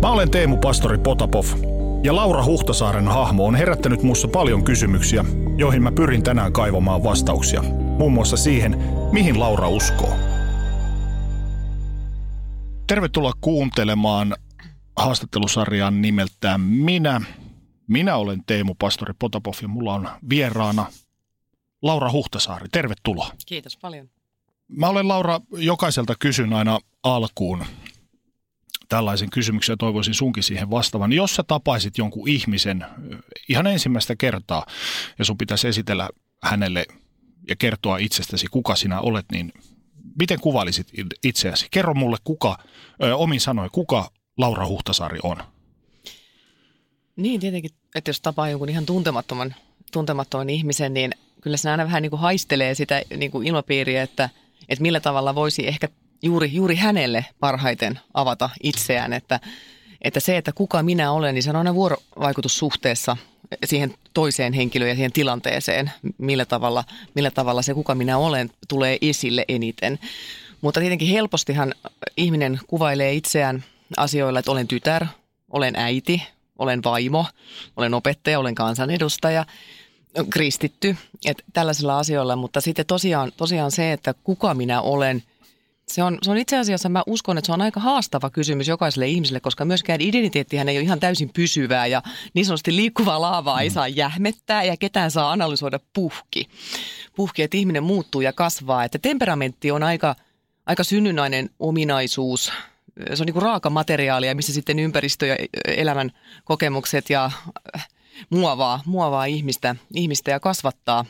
Mä olen Teemu Pastori Potapov ja Laura Huhtasaaren hahmo on herättänyt mussa paljon kysymyksiä, joihin mä pyrin tänään kaivamaan vastauksia. Muun muassa siihen, mihin Laura uskoo. Tervetuloa kuuntelemaan haastattelusarjan nimeltään Minä. Minä olen Teemu Pastori Potapov ja mulla on vieraana Laura Huhtasaari. Tervetuloa. Kiitos paljon. Mä olen Laura, jokaiselta kysyn aina alkuun tällaisen kysymyksen ja toivoisin sunkin siihen vastaavan. Jos sä tapaisit jonkun ihmisen ihan ensimmäistä kertaa ja sun pitäisi esitellä hänelle ja kertoa itsestäsi, kuka sinä olet, niin miten kuvailisit itseäsi? Kerro mulle, kuka, ö, omin sanoin, kuka Laura Huhtasaari on? Niin, tietenkin, että jos tapaa jonkun ihan tuntemattoman, tuntemattoman ihmisen, niin kyllä se aina vähän niin kuin haistelee sitä niin kuin ilmapiiriä, että, että millä tavalla voisi ehkä juuri, juuri hänelle parhaiten avata itseään. Että, että se, että kuka minä olen, niin se on aina vuorovaikutussuhteessa siihen toiseen henkilöön ja siihen tilanteeseen, millä tavalla, millä tavalla se kuka minä olen tulee esille eniten. Mutta tietenkin helpostihan ihminen kuvailee itseään asioilla, että olen tytär, olen äiti, olen vaimo, olen opettaja, olen kansanedustaja, kristitty, että tällaisilla asioilla, mutta sitten tosiaan, tosiaan se, että kuka minä olen, se on, se on itse asiassa, mä uskon, että se on aika haastava kysymys jokaiselle ihmiselle, koska myöskään identiteettihän ei ole ihan täysin pysyvää ja niin sanotusti liikkuvaa laavaa ei saa jähmettää ja ketään saa analysoida puhki. Puhki, että ihminen muuttuu ja kasvaa, että temperamentti on aika, aika synnynnäinen ominaisuus, se on niin kuin raaka materiaalia, missä sitten ympäristö ja elämän kokemukset ja äh, muovaa, muovaa ihmistä, ihmistä ja kasvattaa,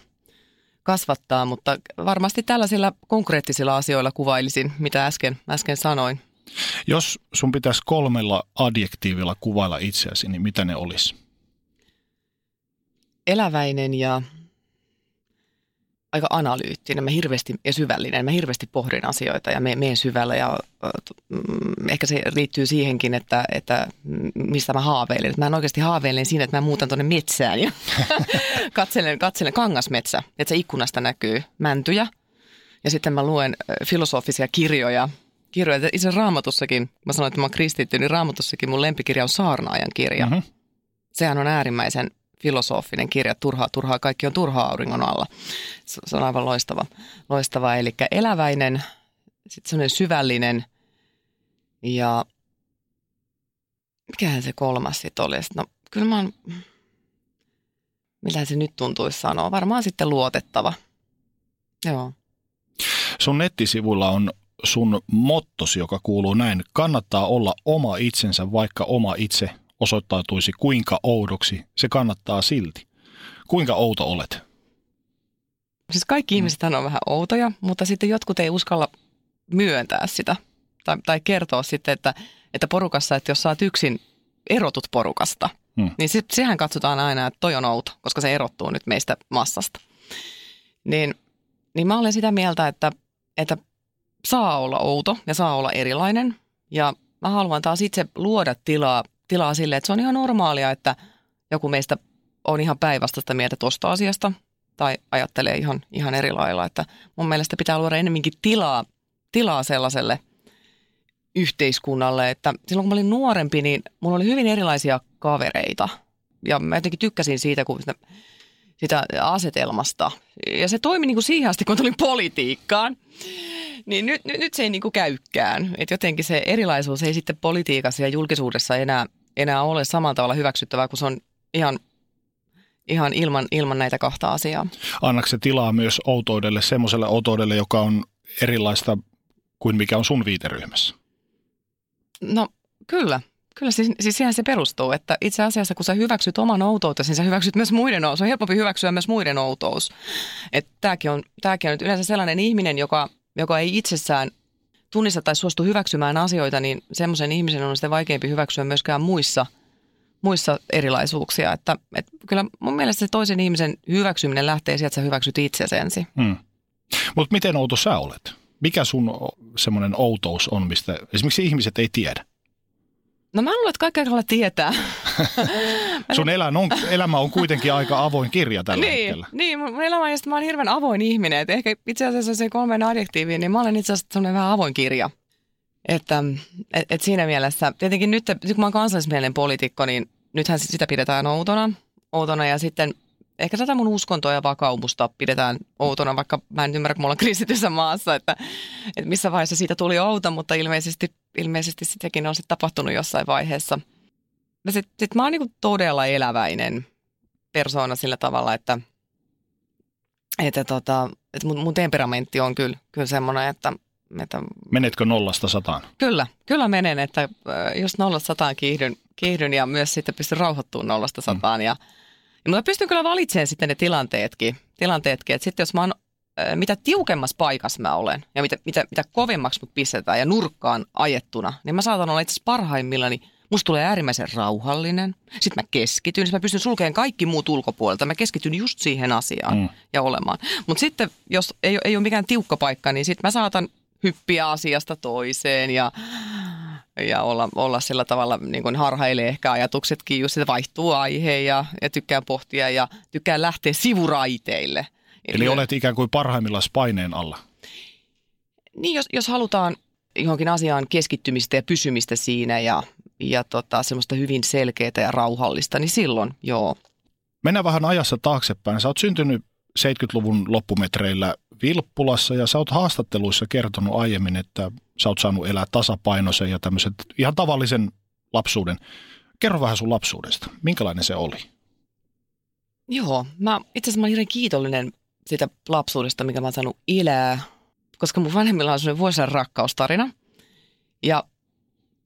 kasvattaa, mutta varmasti tällaisilla konkreettisilla asioilla kuvailisin, mitä äsken, äsken sanoin. Jos sun pitäisi kolmella adjektiivilla kuvailla itseäsi, niin mitä ne olisi? Eläväinen ja aika analyyttinen, mä hirveästi ja syvällinen. Mä hirveästi pohdin asioita ja menen syvällä ja mm, ehkä se liittyy siihenkin, että, että mistä mä haaveilen. Mä en oikeasti haaveilen siinä, että mä muutan tuonne metsään ja katselen, katselen kangasmetsä, että se ikkunasta näkyy mäntyjä. Ja sitten mä luen filosofisia kirjoja, kirjoja. Itse raamatussakin, mä sanoin, että mä oon kristitty, niin raamatussakin mun lempikirja on Saarnaajan kirja. Mm-hmm. Sehän on äärimmäisen filosofinen kirja, turhaa, turhaa, kaikki on turhaa auringon alla. Se on aivan loistava. loistava. Eli eläväinen, sitten semmoinen syvällinen ja mikähän se kolmas sitten oli? No kyllä mä oon, mitä se nyt tuntuisi sanoa, varmaan sitten luotettava. Joo. Sun nettisivuilla on sun mottosi, joka kuuluu näin. Kannattaa olla oma itsensä, vaikka oma itse osoittautuisi kuinka oudoksi, se kannattaa silti. Kuinka outo olet? Siis kaikki mm. ihmiset on vähän outoja, mutta sitten jotkut ei uskalla myöntää sitä tai, tai kertoa sitten, että, että porukassa, että jos sä oot yksin erotut porukasta, hmm. niin se, sehän katsotaan aina, että toi on outo, koska se erottuu nyt meistä massasta. Niin, niin mä olen sitä mieltä, että, että saa olla outo ja saa olla erilainen ja mä haluan taas itse luoda tilaa tilaa sille, että se on ihan normaalia, että joku meistä on ihan päinvastaista mieltä tuosta asiasta tai ajattelee ihan, ihan eri lailla. Että mun mielestä pitää luoda enemmänkin tilaa, tilaa sellaiselle yhteiskunnalle, että silloin kun mä olin nuorempi, niin mulla oli hyvin erilaisia kavereita. Ja mä jotenkin tykkäsin siitä, kun sitä, sitä asetelmasta. Ja se toimi niin kuin siihen asti, kun tulin politiikkaan. Niin nyt, nyt, nyt se ei niin kuin käykään. Että jotenkin se erilaisuus ei sitten politiikassa ja julkisuudessa enää enää ole samalla tavalla hyväksyttävää, kun se on ihan ihan ilman, ilman näitä kahta asiaa. Annako se tilaa myös outoudelle, semmoiselle outoudelle, joka on erilaista kuin mikä on sun viiteryhmässä? No kyllä. Kyllä siis, siis siihen se perustuu, että itse asiassa kun sä hyväksyt oman outoutesi, niin sä hyväksyt myös muiden outous. On helpompi hyväksyä myös muiden outous. Että tämäkin on, tämäkin on nyt yleensä sellainen ihminen, joka, joka ei itsessään tunnista tai suostu hyväksymään asioita, niin semmoisen ihmisen on sitten vaikeampi hyväksyä myöskään muissa, muissa erilaisuuksia. Että, että kyllä mun mielestä se toisen ihmisen hyväksyminen lähtee sieltä, että sä hyväksyt itsesi ensin. Hmm. Mutta miten outo sä olet? Mikä sun semmoinen outous on, mistä esimerkiksi ihmiset ei tiedä? No mä luulen, että kaikki aika tietää. Sun elämä on, elämä on kuitenkin aika avoin kirja tällä niin, hetkellä. Niin, mun elämä on, mä olen hirveän avoin ihminen. Et ehkä itse asiassa se kolmen adjektiivi, niin mä olen itse asiassa semmoinen vähän avoin kirja. Että et, et siinä mielessä, tietenkin nyt, kun mä oon kansallismielinen poliitikko, niin nythän sitä pidetään outona. outona ja sitten ehkä tätä mun uskontoa ja vakaumusta pidetään outona, vaikka mä en ymmärrä, kun mulla on kristityssä maassa, että, että missä vaiheessa siitä tuli outo, mutta ilmeisesti, ilmeisesti sekin on sitten tapahtunut jossain vaiheessa. Sitten sit mä oon niinku todella eläväinen persoona sillä tavalla, että, että, tota, että mun, mun temperamentti on kyllä, kyllä semmoinen, että, että... Menetkö nollasta sataan? Kyllä, kyllä menen, että jos nollasta sataan kiihdyn, kiihdyn ja myös sitten pystyn rauhoittumaan nollasta sataan mm. ja ja mä pystyn kyllä valitsemaan sitten ne tilanteetkin. tilanteetkin. Että sitten jos mä oon, mitä tiukemmassa paikassa mä olen ja mitä, mitä, mitä kovemmaksi mut pistetään ja nurkkaan ajettuna, niin mä saatan olla itse asiassa parhaimmillani Musta tulee äärimmäisen rauhallinen. Sitten mä keskityn, sitten mä pystyn sulkemaan kaikki muut ulkopuolelta. Mä keskityn just siihen asiaan mm. ja olemaan. Mutta sitten, jos ei, ei ole mikään tiukka paikka, niin sitten mä saatan hyppiä asiasta toiseen ja ja olla, olla sillä tavalla niin kuin harhailee ehkä ajatuksetkin, just että vaihtuu aihe ja, ja tykkää pohtia ja tykkää lähteä sivuraiteille. Eli, Eli olet ikään kuin parhaimmillaan paineen alla. Niin, jos, jos halutaan johonkin asiaan keskittymistä ja pysymistä siinä ja, ja tota, semmoista hyvin selkeää ja rauhallista, niin silloin joo. Mennään vähän ajassa taaksepäin. Sä oot syntynyt 70-luvun loppumetreillä Vilppulassa ja sä oot haastatteluissa kertonut aiemmin, että sä oot saanut elää tasapainoisen ja tämmöisen ihan tavallisen lapsuuden. Kerro vähän sun lapsuudesta. Minkälainen se oli? Joo, mä itse asiassa mä olen kiitollinen siitä lapsuudesta, mikä mä oon saanut elää, koska mun vanhemmilla on sellainen vuosien rakkaustarina. Ja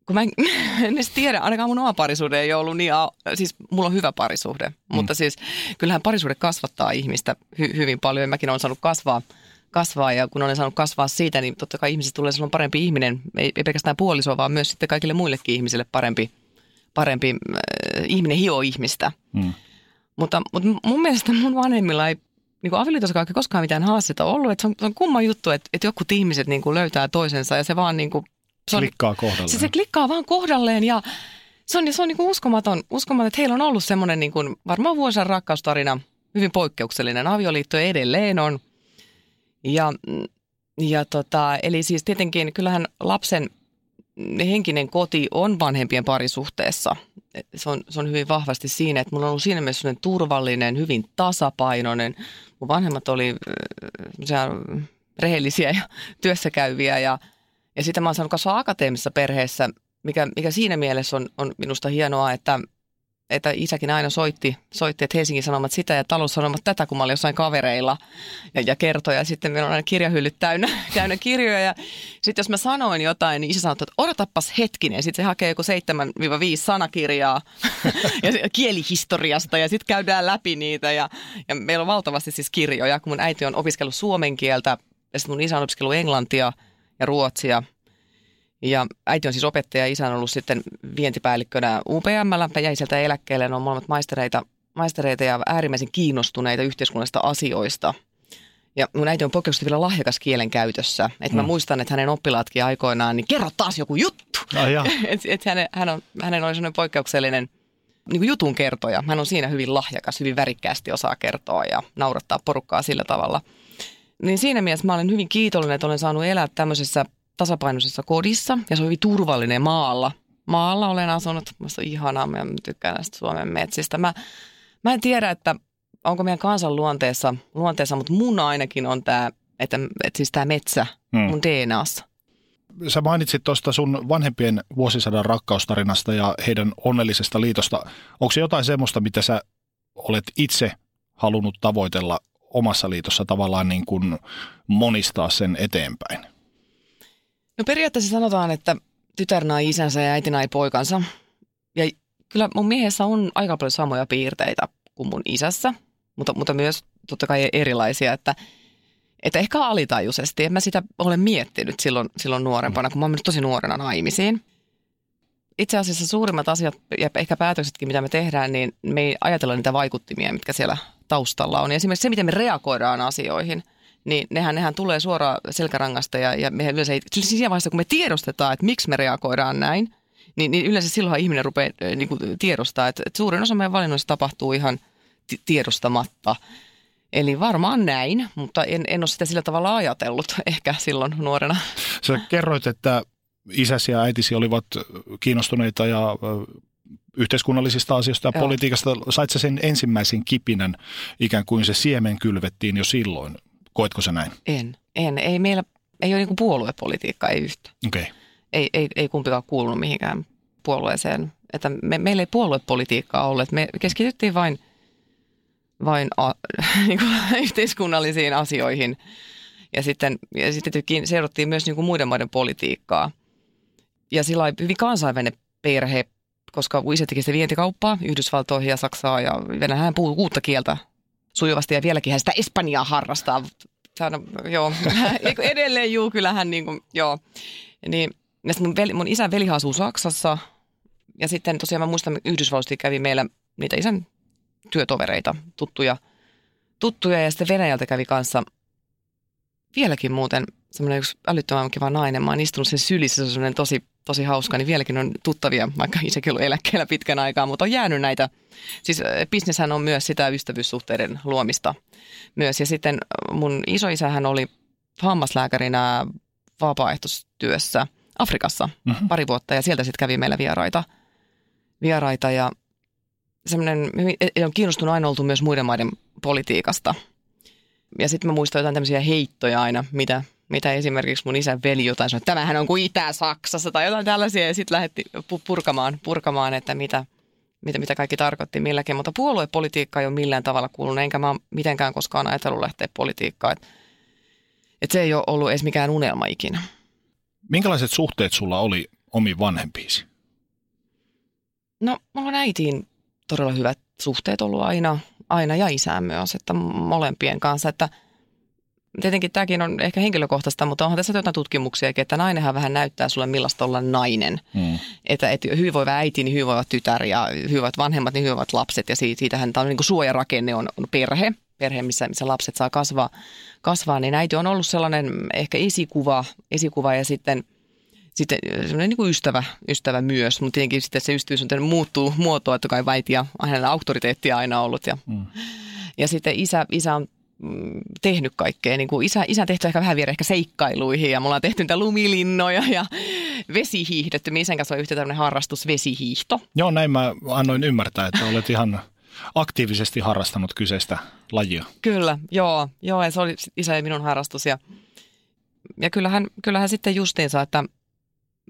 kun mä en, en edes tiedä, ainakaan mun oma parisuhde ei ollut niin, siis mulla on hyvä parisuhde, mm. mutta siis kyllähän parisuhde kasvattaa ihmistä hy, hyvin paljon ja mäkin olen saanut kasvaa, kasvaa ja kun olen saanut kasvaa siitä, niin totta kai ihmisestä tulee silloin parempi ihminen, ei, ei pelkästään puoliso, vaan myös sitten kaikille muillekin ihmisille parempi, parempi äh, ihminen hio ihmistä. Mm. Mutta, mutta mun mielestä mun vanhemmilla ei niin avioliitossa koskaan mitään haasteita ollut, että se on, se on kumma juttu, että, että joku ihmiset niin kuin löytää toisensa ja se vaan niin kuin se on, klikkaa kohdalleen. Se, se klikkaa vaan kohdalleen ja se on, se on niin kuin uskomaton, uskomaton, että heillä on ollut semmoinen niin kuin, varmaan vuosien rakkaustarina, hyvin poikkeuksellinen avioliitto edelleen on. Ja, ja tota, eli siis tietenkin kyllähän lapsen henkinen koti on vanhempien parisuhteessa. Se on, se on hyvin vahvasti siinä, että mulla on ollut siinä mielessä turvallinen, hyvin tasapainoinen. Mun vanhemmat oli äh, rehellisiä ja työssäkäyviä ja ja sitten mä oon saanut kasvaa akateemisessa perheessä, mikä, mikä siinä mielessä on, on minusta hienoa, että, että isäkin aina soitti, soitti, että Helsingin Sanomat sitä ja taloussanomat tätä, kun mä olin jossain kavereilla ja, ja kertoi. Ja sitten meillä on aina kirjahyllyt täynnä, täynnä kirjoja. Ja sitten jos mä sanoin jotain, niin isä sanoi, että odotappas hetkinen. Sitten se hakee joku 7-5 sanakirjaa ja kielihistoriasta ja sitten käydään läpi niitä. Ja, ja meillä on valtavasti siis kirjoja, kun mun äiti on opiskellut suomen kieltä ja sitten mun isä on opiskellut englantia – ja ruotsia. Ja äiti on siis opettaja, isä on ollut sitten vientipäällikkönä UPMllä, jäi sieltä eläkkeelle, ne on molemmat maistereita, maistereita ja äärimmäisen kiinnostuneita yhteiskunnallisista asioista. Ja mun äiti on poikkeuksellisesti vielä lahjakas kielen käytössä. Että mä mm. muistan, että hänen oppilaatkin aikoinaan, niin kerro taas joku juttu. Että et hänen, hän on, hänen oli sellainen poikkeuksellinen niin kuin jutun kertoja. Hän on siinä hyvin lahjakas, hyvin värikkäästi osaa kertoa ja naurattaa porukkaa sillä tavalla – niin siinä mielessä mä olen hyvin kiitollinen, että olen saanut elää tämmöisessä tasapainoisessa kodissa ja se on hyvin turvallinen maalla. Maalla olen asunut, musta on ihanaa, mä tykkään näistä Suomen metsistä. Mä, mä en tiedä, että onko meidän kansan luonteessa, luonteessa mutta mun ainakin on tämä, että, että siis tämä metsä hmm. mun DNAssa. Sä mainitsit tuosta sun vanhempien vuosisadan rakkaustarinasta ja heidän onnellisesta liitosta. Onko se jotain semmoista, mitä sä olet itse halunnut tavoitella omassa liitossa tavallaan niin kuin monistaa sen eteenpäin? No periaatteessa sanotaan, että tytär nai isänsä ja äiti nai poikansa. Ja kyllä mun miehessä on aika paljon samoja piirteitä kuin mun isässä, mutta, mutta myös totta kai erilaisia, että että ehkä alitajuisesti, en mä sitä ole miettinyt silloin, silloin nuorempana, kun mä oon mennyt tosi nuorena naimisiin. Itse asiassa suurimmat asiat ja ehkä päätöksetkin, mitä me tehdään, niin me ei ajatella niitä vaikuttimia, mitkä siellä taustalla on. Ja esimerkiksi se, miten me reagoidaan asioihin, niin nehän, nehän tulee suoraan selkärangasta ja, ja me yleensä ei, siinä vaiheessa, kun me tiedostetaan, että miksi me reagoidaan näin, niin, niin yleensä silloin ihminen rupeaa niin kuin tiedostaa, että, että suurin osa meidän valinnoista tapahtuu ihan tiedostamatta. Eli varmaan näin, mutta en, en ole sitä sillä tavalla ajatellut ehkä silloin nuorena. Sä kerroit, että isäsi ja äitisi olivat kiinnostuneita ja yhteiskunnallisista asioista ja Joo. politiikasta. Sait sen ensimmäisen kipinän, ikään kuin se siemen kylvettiin jo silloin. Koetko sä näin? En, en. Ei meillä, ei ole niin puoluepolitiikkaa, ei yhtä. Okay. Ei, ei, ei kumpikaan kuulunut mihinkään puolueeseen. Että me, meillä ei puoluepolitiikkaa ollut. Me keskityttiin vain, vain a, niin kuin, yhteiskunnallisiin asioihin. Ja sitten, ja sitten seurattiin myös niin kuin muiden maiden politiikkaa. Ja sillä hyvin kansainvälinen perhe, koska isä teki sitä vientikauppaa Yhdysvaltoihin ja Saksaa ja Venäjähän puhuu kuutta kieltä sujuvasti ja vieläkin hän sitä Espanjaa harrastaa. Saada, joo, edelleen juu, kyllähän niin kuin, joo. Niin, ja mun, veli, mun isän veli asuu Saksassa ja sitten tosiaan mä muistan, Yhdysvalloista kävi meillä niitä isän työtovereita, tuttuja, tuttuja ja sitten Venäjältä kävi kanssa vieläkin muuten semmoinen yksi älyttömän kiva nainen. Mä oon istunut sen sylissä, se on tosi tosi hauska, niin vieläkin on tuttavia, vaikka isäkin ollut eläkkeellä pitkän aikaa, mutta on jäänyt näitä. Siis äh, bisneshän on myös sitä ystävyyssuhteiden luomista myös. Ja sitten mun isoisähän oli hammaslääkärinä vapaaehtoistyössä Afrikassa mm-hmm. pari vuotta ja sieltä sitten kävi meillä vieraita. vieraita ja semmoinen, e, on kiinnostunut aina oltu myös muiden maiden politiikasta. Ja sitten mä muistan jotain tämmöisiä heittoja aina, mitä mitä esimerkiksi mun isän veli jotain sanoi, että tämähän on kuin Itä-Saksassa tai jotain tällaisia ja sitten lähti purkamaan, purkamaan, että mitä, mitä, mitä kaikki tarkoitti milläkin. Mutta puoluepolitiikka ei ole millään tavalla kuulunut, enkä mä mitenkään koskaan ajatellut lähteä politiikkaan. Että et se ei ole ollut edes mikään unelma ikinä. Minkälaiset suhteet sulla oli omiin vanhempiisi? No, mulla on äitiin todella hyvät suhteet ollut aina, aina ja isään myös, että molempien kanssa, että – tietenkin tämäkin on ehkä henkilökohtaista, mutta onhan tässä jotain tutkimuksia, että nainenhan vähän näyttää sulle millaista olla nainen. Mm. Että, että hyvinvoiva äiti, niin hyvinvoiva tytär ja hyvinvoivat vanhemmat, niin hyvinvoivat lapset. Ja siitähän tämä on niin kuin suojarakenne on, on perhe, perhe, missä, missä lapset saa kasvaa, kasvaa, niin äiti on ollut sellainen ehkä esikuva, esikuva ja sitten, sitten sellainen niin kuin ystävä, ystävä myös, mutta tietenkin sitten se ystävyys on muuttuu muotoa, että kai väiti ja hänellä auktoriteettia aina ollut. Ja, mm. ja sitten isä, isä on tehnyt kaikkea. Niin kuin isä, isä tehty ehkä vähän vielä ehkä seikkailuihin ja me ollaan tehty niitä lumilinnoja ja vesihiihdetty. Isän kanssa on yhtä tämmöinen harrastus vesihiihto. Joo, näin mä annoin ymmärtää, että olet ihan aktiivisesti harrastanut kyseistä lajia. Kyllä, joo, joo ja se oli isä ja minun harrastus ja, ja kyllähän, kyllähän sitten justiinsa, että,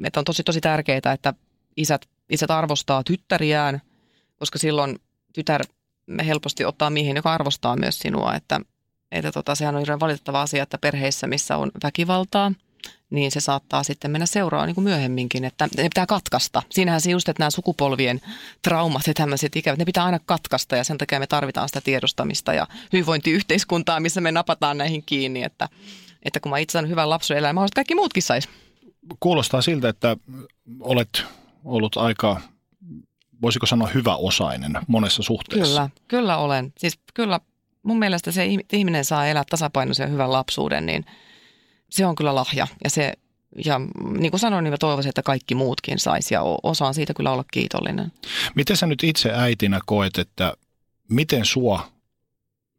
että on tosi tosi tärkeää, että isät, isät arvostaa tyttäriään, koska silloin tytär helposti ottaa mihin, joka arvostaa myös sinua, että, että tota, sehän on hirveän valitettava asia, että perheissä, missä on väkivaltaa, niin se saattaa sitten mennä seuraa niin kuin myöhemminkin, että ne pitää katkaista. Siinähän se just, että nämä sukupolvien traumat ja tämmöiset ikävät, ne pitää aina katkaista ja sen takia me tarvitaan sitä tiedostamista ja hyvinvointiyhteiskuntaa, missä me napataan näihin kiinni, että, että kun mä itse olen hyvän lapsen elämä, että kaikki muutkin sais. Kuulostaa siltä, että olet ollut aika, voisiko sanoa hyvä osainen monessa suhteessa. Kyllä, kyllä olen. Siis kyllä mun mielestä se ihminen saa elää tasapainoisen ja hyvän lapsuuden, niin se on kyllä lahja. Ja, se, ja niin kuin sanoin, niin mä toivoisin, että kaikki muutkin saisi ja osaan siitä kyllä olla kiitollinen. Miten sä nyt itse äitinä koet, että miten sua,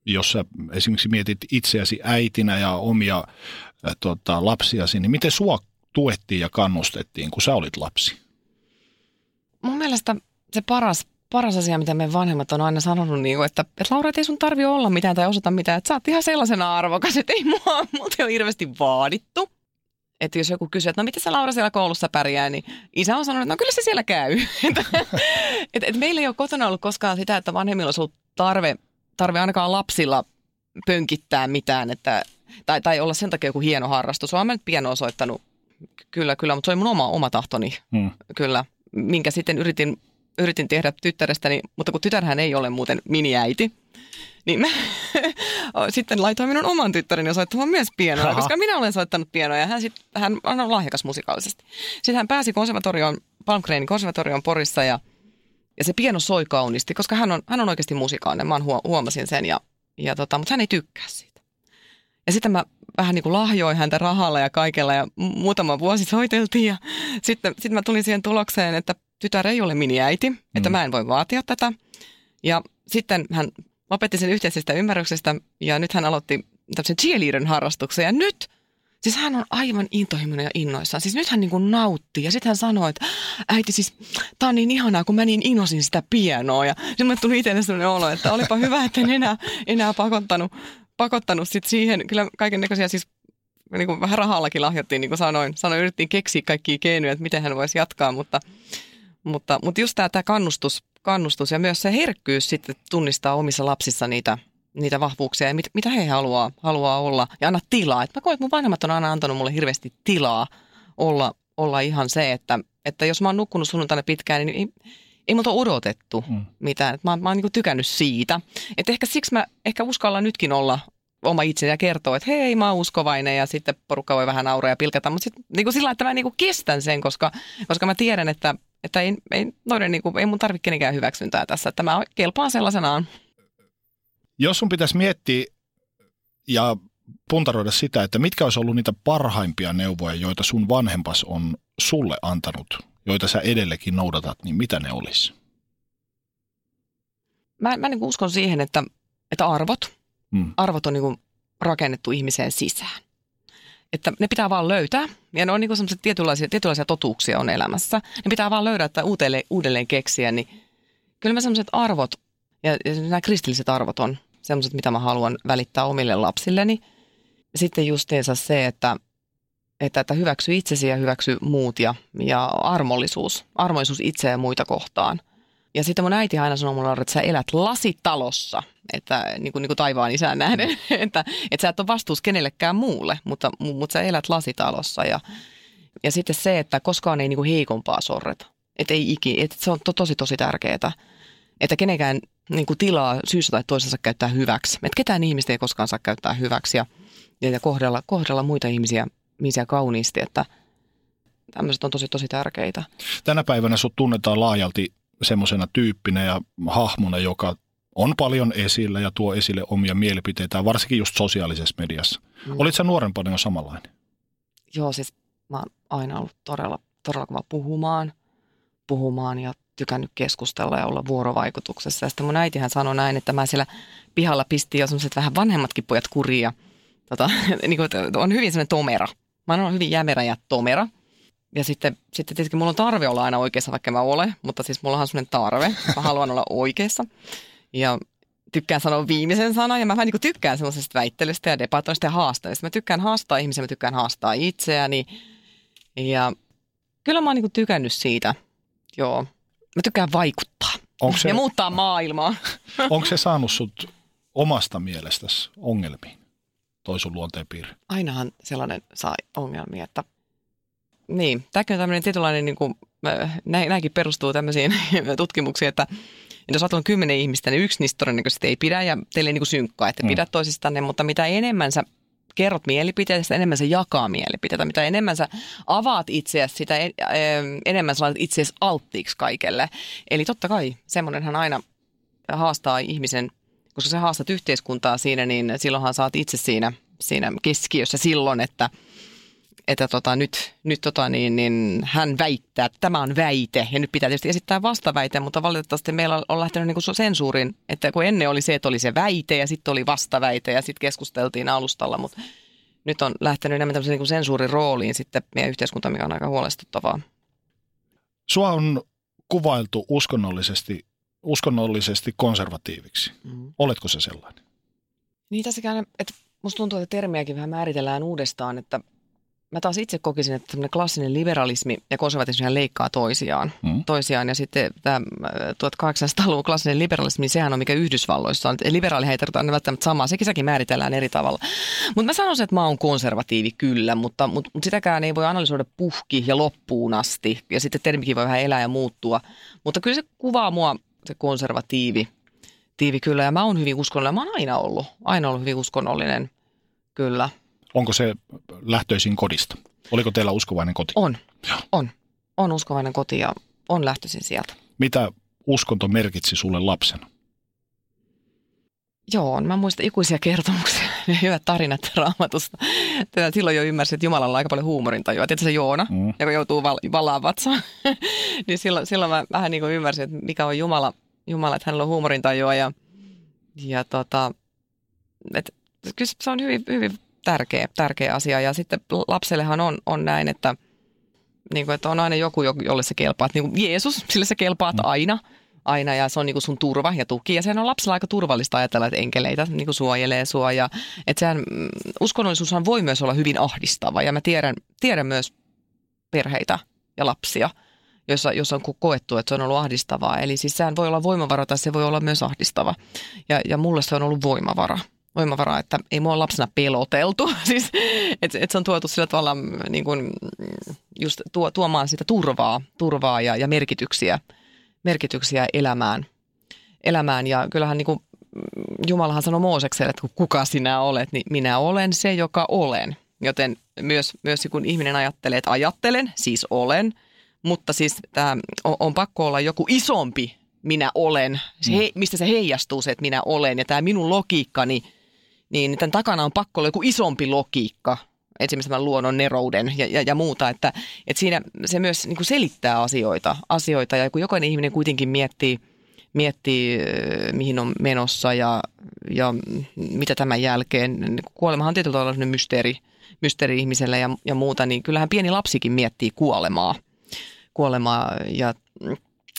jos sä esimerkiksi mietit itseäsi äitinä ja omia tota, lapsiasi, niin miten sua tuettiin ja kannustettiin, kun sä olit lapsi? Mun mielestä se paras paras asia, mitä me vanhemmat on aina sanonut, niin kuin, että, että Laura, ei sun tarvi olla mitään tai osata mitään, että sä oot ihan sellaisena arvokas, että ei mua, multa ole hirveästi vaadittu. Että jos joku kysyy, että no miten sä Laura siellä koulussa pärjää, niin isä on sanonut, että no kyllä se siellä käy. et, et meillä ei ole kotona ollut koskaan sitä, että vanhemmilla olisi ollut tarve, tarve ainakaan lapsilla pönkittää mitään, että, tai, tai olla sen takia joku hieno harrastus. Olen nyt pienoa soittanut, kyllä, kyllä, mutta se oli mun oma, oma tahtoni, hmm. kyllä, minkä sitten yritin yritin tehdä tyttärestäni, mutta kun tytärhän ei ole muuten miniäiti, niin mä sitten laitoin minun oman tyttäreni soittamaan myös pianoa, Aha. koska minä olen soittanut pianoa ja hän, sit, hän on lahjakas musikaalisesti. Sitten hän pääsi konservatorioon, Palmgrenin konservatorioon Porissa ja, ja se piano soi kauniisti, koska hän on, hän on oikeasti musikaalinen, mä huo- huomasin sen, ja, ja tota, mutta hän ei tykkää siitä. Ja sitten mä vähän niin kuin lahjoin häntä rahalla ja kaikella ja mu- muutama vuosi soiteltiin ja sitten, sitten mä tulin siihen tulokseen, että tytär ei ole miniäiti, mm. että mä en voi vaatia tätä. Ja sitten hän lopetti sen yhteisestä ymmärryksestä ja nyt hän aloitti tämmöisen cheerleadern harrastuksen ja nyt Siis hän on aivan intohimoinen ja innoissaan. Siis nyt hän niin kuin nautti ja sitten hän sanoi, että äiti siis, tää on niin ihanaa, kun mä niin innosin sitä pianoa. Ja sitten mulle tuli itselle sellainen olo, että olipa hyvä, että en enää, enää pakottanut, pakottanut sit siihen. Kyllä kaiken näköisiä siis niin kuin vähän rahallakin lahjottiin, niin kuin sanoin. Sanoin, yritettiin keksiä kaikkia keinoja, että miten hän voisi jatkaa, mutta, mutta, mutta just tämä, tämä kannustus, kannustus ja myös se herkkyys sitten tunnistaa omissa lapsissa niitä, niitä vahvuuksia ja mit, mitä he haluaa, haluaa olla ja anna tilaa. Et mä koen, että mun vanhemmat on aina antanut mulle hirveästi tilaa olla, olla ihan se, että, että jos mä oon nukkunut sunnuntaina pitkään, niin ei, ei multa odotettu Mm. mitään. Et Mä, mä oon niin tykännyt siitä. Et ehkä siksi mä ehkä uskallan nytkin olla oma itseni ja kertoo, että hei, mä oon uskovainen ja sitten porukka voi vähän nauraa ja pilkata. Mutta sitten niin sillä että mä niin kuin kestän sen, koska, koska mä tiedän, että, että ei, ei, noiden, niin kuin, ei mun tarvitse kenenkään hyväksyntää tässä. Että mä kelpaan sellaisenaan. Jos sun pitäisi miettiä ja puntaroida sitä, että mitkä olisi ollut niitä parhaimpia neuvoja, joita sun vanhempas on sulle antanut, joita sä edellekin noudatat, niin mitä ne olisi? Mä, mä niin uskon siihen, että, että arvot, Mm. arvot on niin rakennettu ihmiseen sisään. Että ne pitää vaan löytää, ja ne on niin semmoisia tietynlaisia, tietynlaisia totuuksia on elämässä. Ne pitää vaan löydä, että uudelleen, uudelleen keksiä, niin kyllä mä semmoiset arvot, ja, ja nämä kristilliset arvot on semmoiset, mitä mä haluan välittää omille lapsilleni. Sitten justiinsa se, että, että, että hyväksy itsesi ja hyväksy muut ja, ja armollisuus, armollisuus itseä ja muita kohtaan. Ja sitten mun äiti aina sanoi mulle, että sä elät lasitalossa, että niin kuin, niin kuin taivaan isään nähden, että, että sä et ole vastuus kenellekään muulle, mutta, mutta sä elät lasitalossa. Ja, ja sitten se, että koskaan ei niin kuin heikompaa sorreta. Että ei iki, että se on to, tosi tosi tärkeää. Että kenenkään niin kuin tilaa syystä tai toisessa käyttää hyväksi. Että ketään ihmistä ei koskaan saa käyttää hyväksi ja, ja kohdella, kohdella muita ihmisiä, ihmisiä kauniisti, että tämmöiset on tosi tosi tärkeitä. Tänä päivänä sut tunnetaan laajalti semmoisena tyyppinä ja hahmona, joka on paljon esillä ja tuo esille omia mielipiteitä, varsinkin just sosiaalisessa mediassa. Mm. Olit sä nuorempana jo samanlainen? Joo, siis mä oon aina ollut todella, todella kova puhumaan, puhumaan ja tykännyt keskustella ja olla vuorovaikutuksessa. Ja sitten mun äitihän sanoi näin, että mä siellä pihalla pistin jo semmoiset vähän vanhemmatkin pojat kuriin ja tota, niin kuin, on hyvin semmoinen tomera. Mä oon hyvin jämerä ja tomera. Ja sitten, sitten tietenkin mulla on tarve olla aina oikeassa, vaikka mä ole, mutta siis mulla on semmoinen tarve. Mä haluan olla oikeassa. Ja tykkään sanoa viimeisen sanan ja mä vähän niin tykkään semmoisesta väittelystä ja debatoista ja haastamista. Mä tykkään haastaa ihmisiä, mä tykkään haastaa itseäni ja kyllä mä oon niin tykännyt siitä, joo. Mä tykkään vaikuttaa Onko se, ja muuttaa maailmaa. onko se saanut sut omasta mielestäsi ongelmiin, toi sun luonteenpiirre? Ainahan sellainen saa ongelmia, että niin, tämäkin on tämmöinen tietynlainen, niin kuin, nä, nämäkin perustuu tämmöisiin tutkimuksiin, että jos on kymmenen ihmistä, niin yksi niistä todennäköisesti ei pidä ja teille ei niin kuin synkkaa, että Mm. pidät toisistanne, mutta mitä enemmän sä kerrot mielipiteitä, sitä enemmän sä jakaa mielipiteitä. Mitä enemmän sä avaat itseäsi, sitä en, enemmän sä laitat itseäsi alttiiksi kaikelle. Eli totta kai, semmoinenhan aina haastaa ihmisen, koska sä haastat yhteiskuntaa siinä, niin silloinhan saat itse siinä, siinä keskiössä silloin, että että tota, nyt, nyt tota, niin, niin, hän väittää, että tämä on väite ja nyt pitää tietysti esittää vastaväite, mutta valitettavasti meillä on lähtenyt niin sensuuriin, että kun ennen oli se, että oli se väite ja sitten oli vastaväite ja sitten keskusteltiin alustalla, mutta nyt on lähtenyt enemmän tämmöisen niin sensuurin rooliin sitten meidän yhteiskunta, mikä on aika huolestuttavaa. Sua on kuvailtu uskonnollisesti, uskonnollisesti konservatiiviksi. Mm. Oletko se sellainen? Niin tässäkään, että musta tuntuu, että termiäkin vähän määritellään uudestaan, että mä taas itse kokisin, että tämmöinen klassinen liberalismi ja konservatismi leikkaa toisiaan. Mm. toisiaan. Ja sitten tämä 1800-luvun klassinen liberalismi, sehän on mikä Yhdysvalloissa on. Liberaali ei tarkoita välttämättä samaa, sekin sekin määritellään eri tavalla. Mutta mä sanoisin, että mä oon konservatiivi kyllä, mutta, mutta, mutta sitäkään ei voi analysoida puhki ja loppuun asti. Ja sitten termikin voi vähän elää ja muuttua. Mutta kyllä se kuvaa mua se konservatiivi tiivi kyllä. Ja mä oon hyvin uskonnollinen. Mä oon aina ollut, aina ollut hyvin uskonnollinen, kyllä. Onko se lähtöisin kodista? Oliko teillä uskovainen koti? On, on. On uskovainen koti ja on lähtöisin sieltä. Mitä uskonto merkitsi sulle lapsena? Joo, mä muistan ikuisia kertomuksia, hyvät tarinat raamatusta. Tätä silloin jo ymmärsin, että Jumalalla on aika paljon huumorintajua. Tiedätkö se Joona, mm. joka joutuu val- vallaan vatsaan? niin silloin, silloin mä vähän niin kuin ymmärsin, että mikä on Jumala, Jumala että hänellä on huumorintajua. Ja, ja tota, et, kyllä se on hyvin, hyvin tärkeä, tärkeä asia. Ja sitten lapsellehan on, on näin, että, niin kuin, että on aina joku, jolle se kelpaa. Että niin kuin Jeesus, sille se kelpaat mm. aina aina ja se on niin kuin sun turva ja tuki. Ja sehän on lapsella aika turvallista ajatella, että enkeleitä niin kuin suojelee sua. Ja, että sehän, mm, uskonnollisuushan voi myös olla hyvin ahdistava ja mä tiedän, tiedän myös perheitä ja lapsia, jossa, jossa on koettu, että se on ollut ahdistavaa. Eli siis sehän voi olla voimavara tai se voi olla myös ahdistava. Ja, ja mulle se on ollut voimavara voimavara, että ei mua lapsena peloteltu. siis, että et se on tuotu sillä tavalla mm, niin kuin, mm, just tuo, tuomaan sitä turvaa, turvaa ja, ja merkityksiä, merkityksiä elämään. elämään. Ja kyllähän niin kuin, mm, Jumalahan sanoi Moosekselle, että kuka sinä olet, niin minä olen se, joka olen. Joten myös, myös kun ihminen ajattelee, että ajattelen, siis olen, mutta siis tämä on, on pakko olla joku isompi minä olen, se he, mistä se heijastuu se, että minä olen. Ja tämä minun logiikkani niin tämän takana on pakko olla joku isompi logiikka, esimerkiksi tämän luonnon nerouden ja, ja, ja muuta, että, että siinä se myös niin kuin selittää asioita, asioita ja kun jokainen ihminen kuitenkin miettii, miettii mihin on menossa ja, ja mitä tämän jälkeen, niin kuolemahan on tietyllä tavalla mysteeri, mysteeri ihmiselle ja, ja muuta, niin kyllähän pieni lapsikin miettii kuolemaa, kuolemaa ja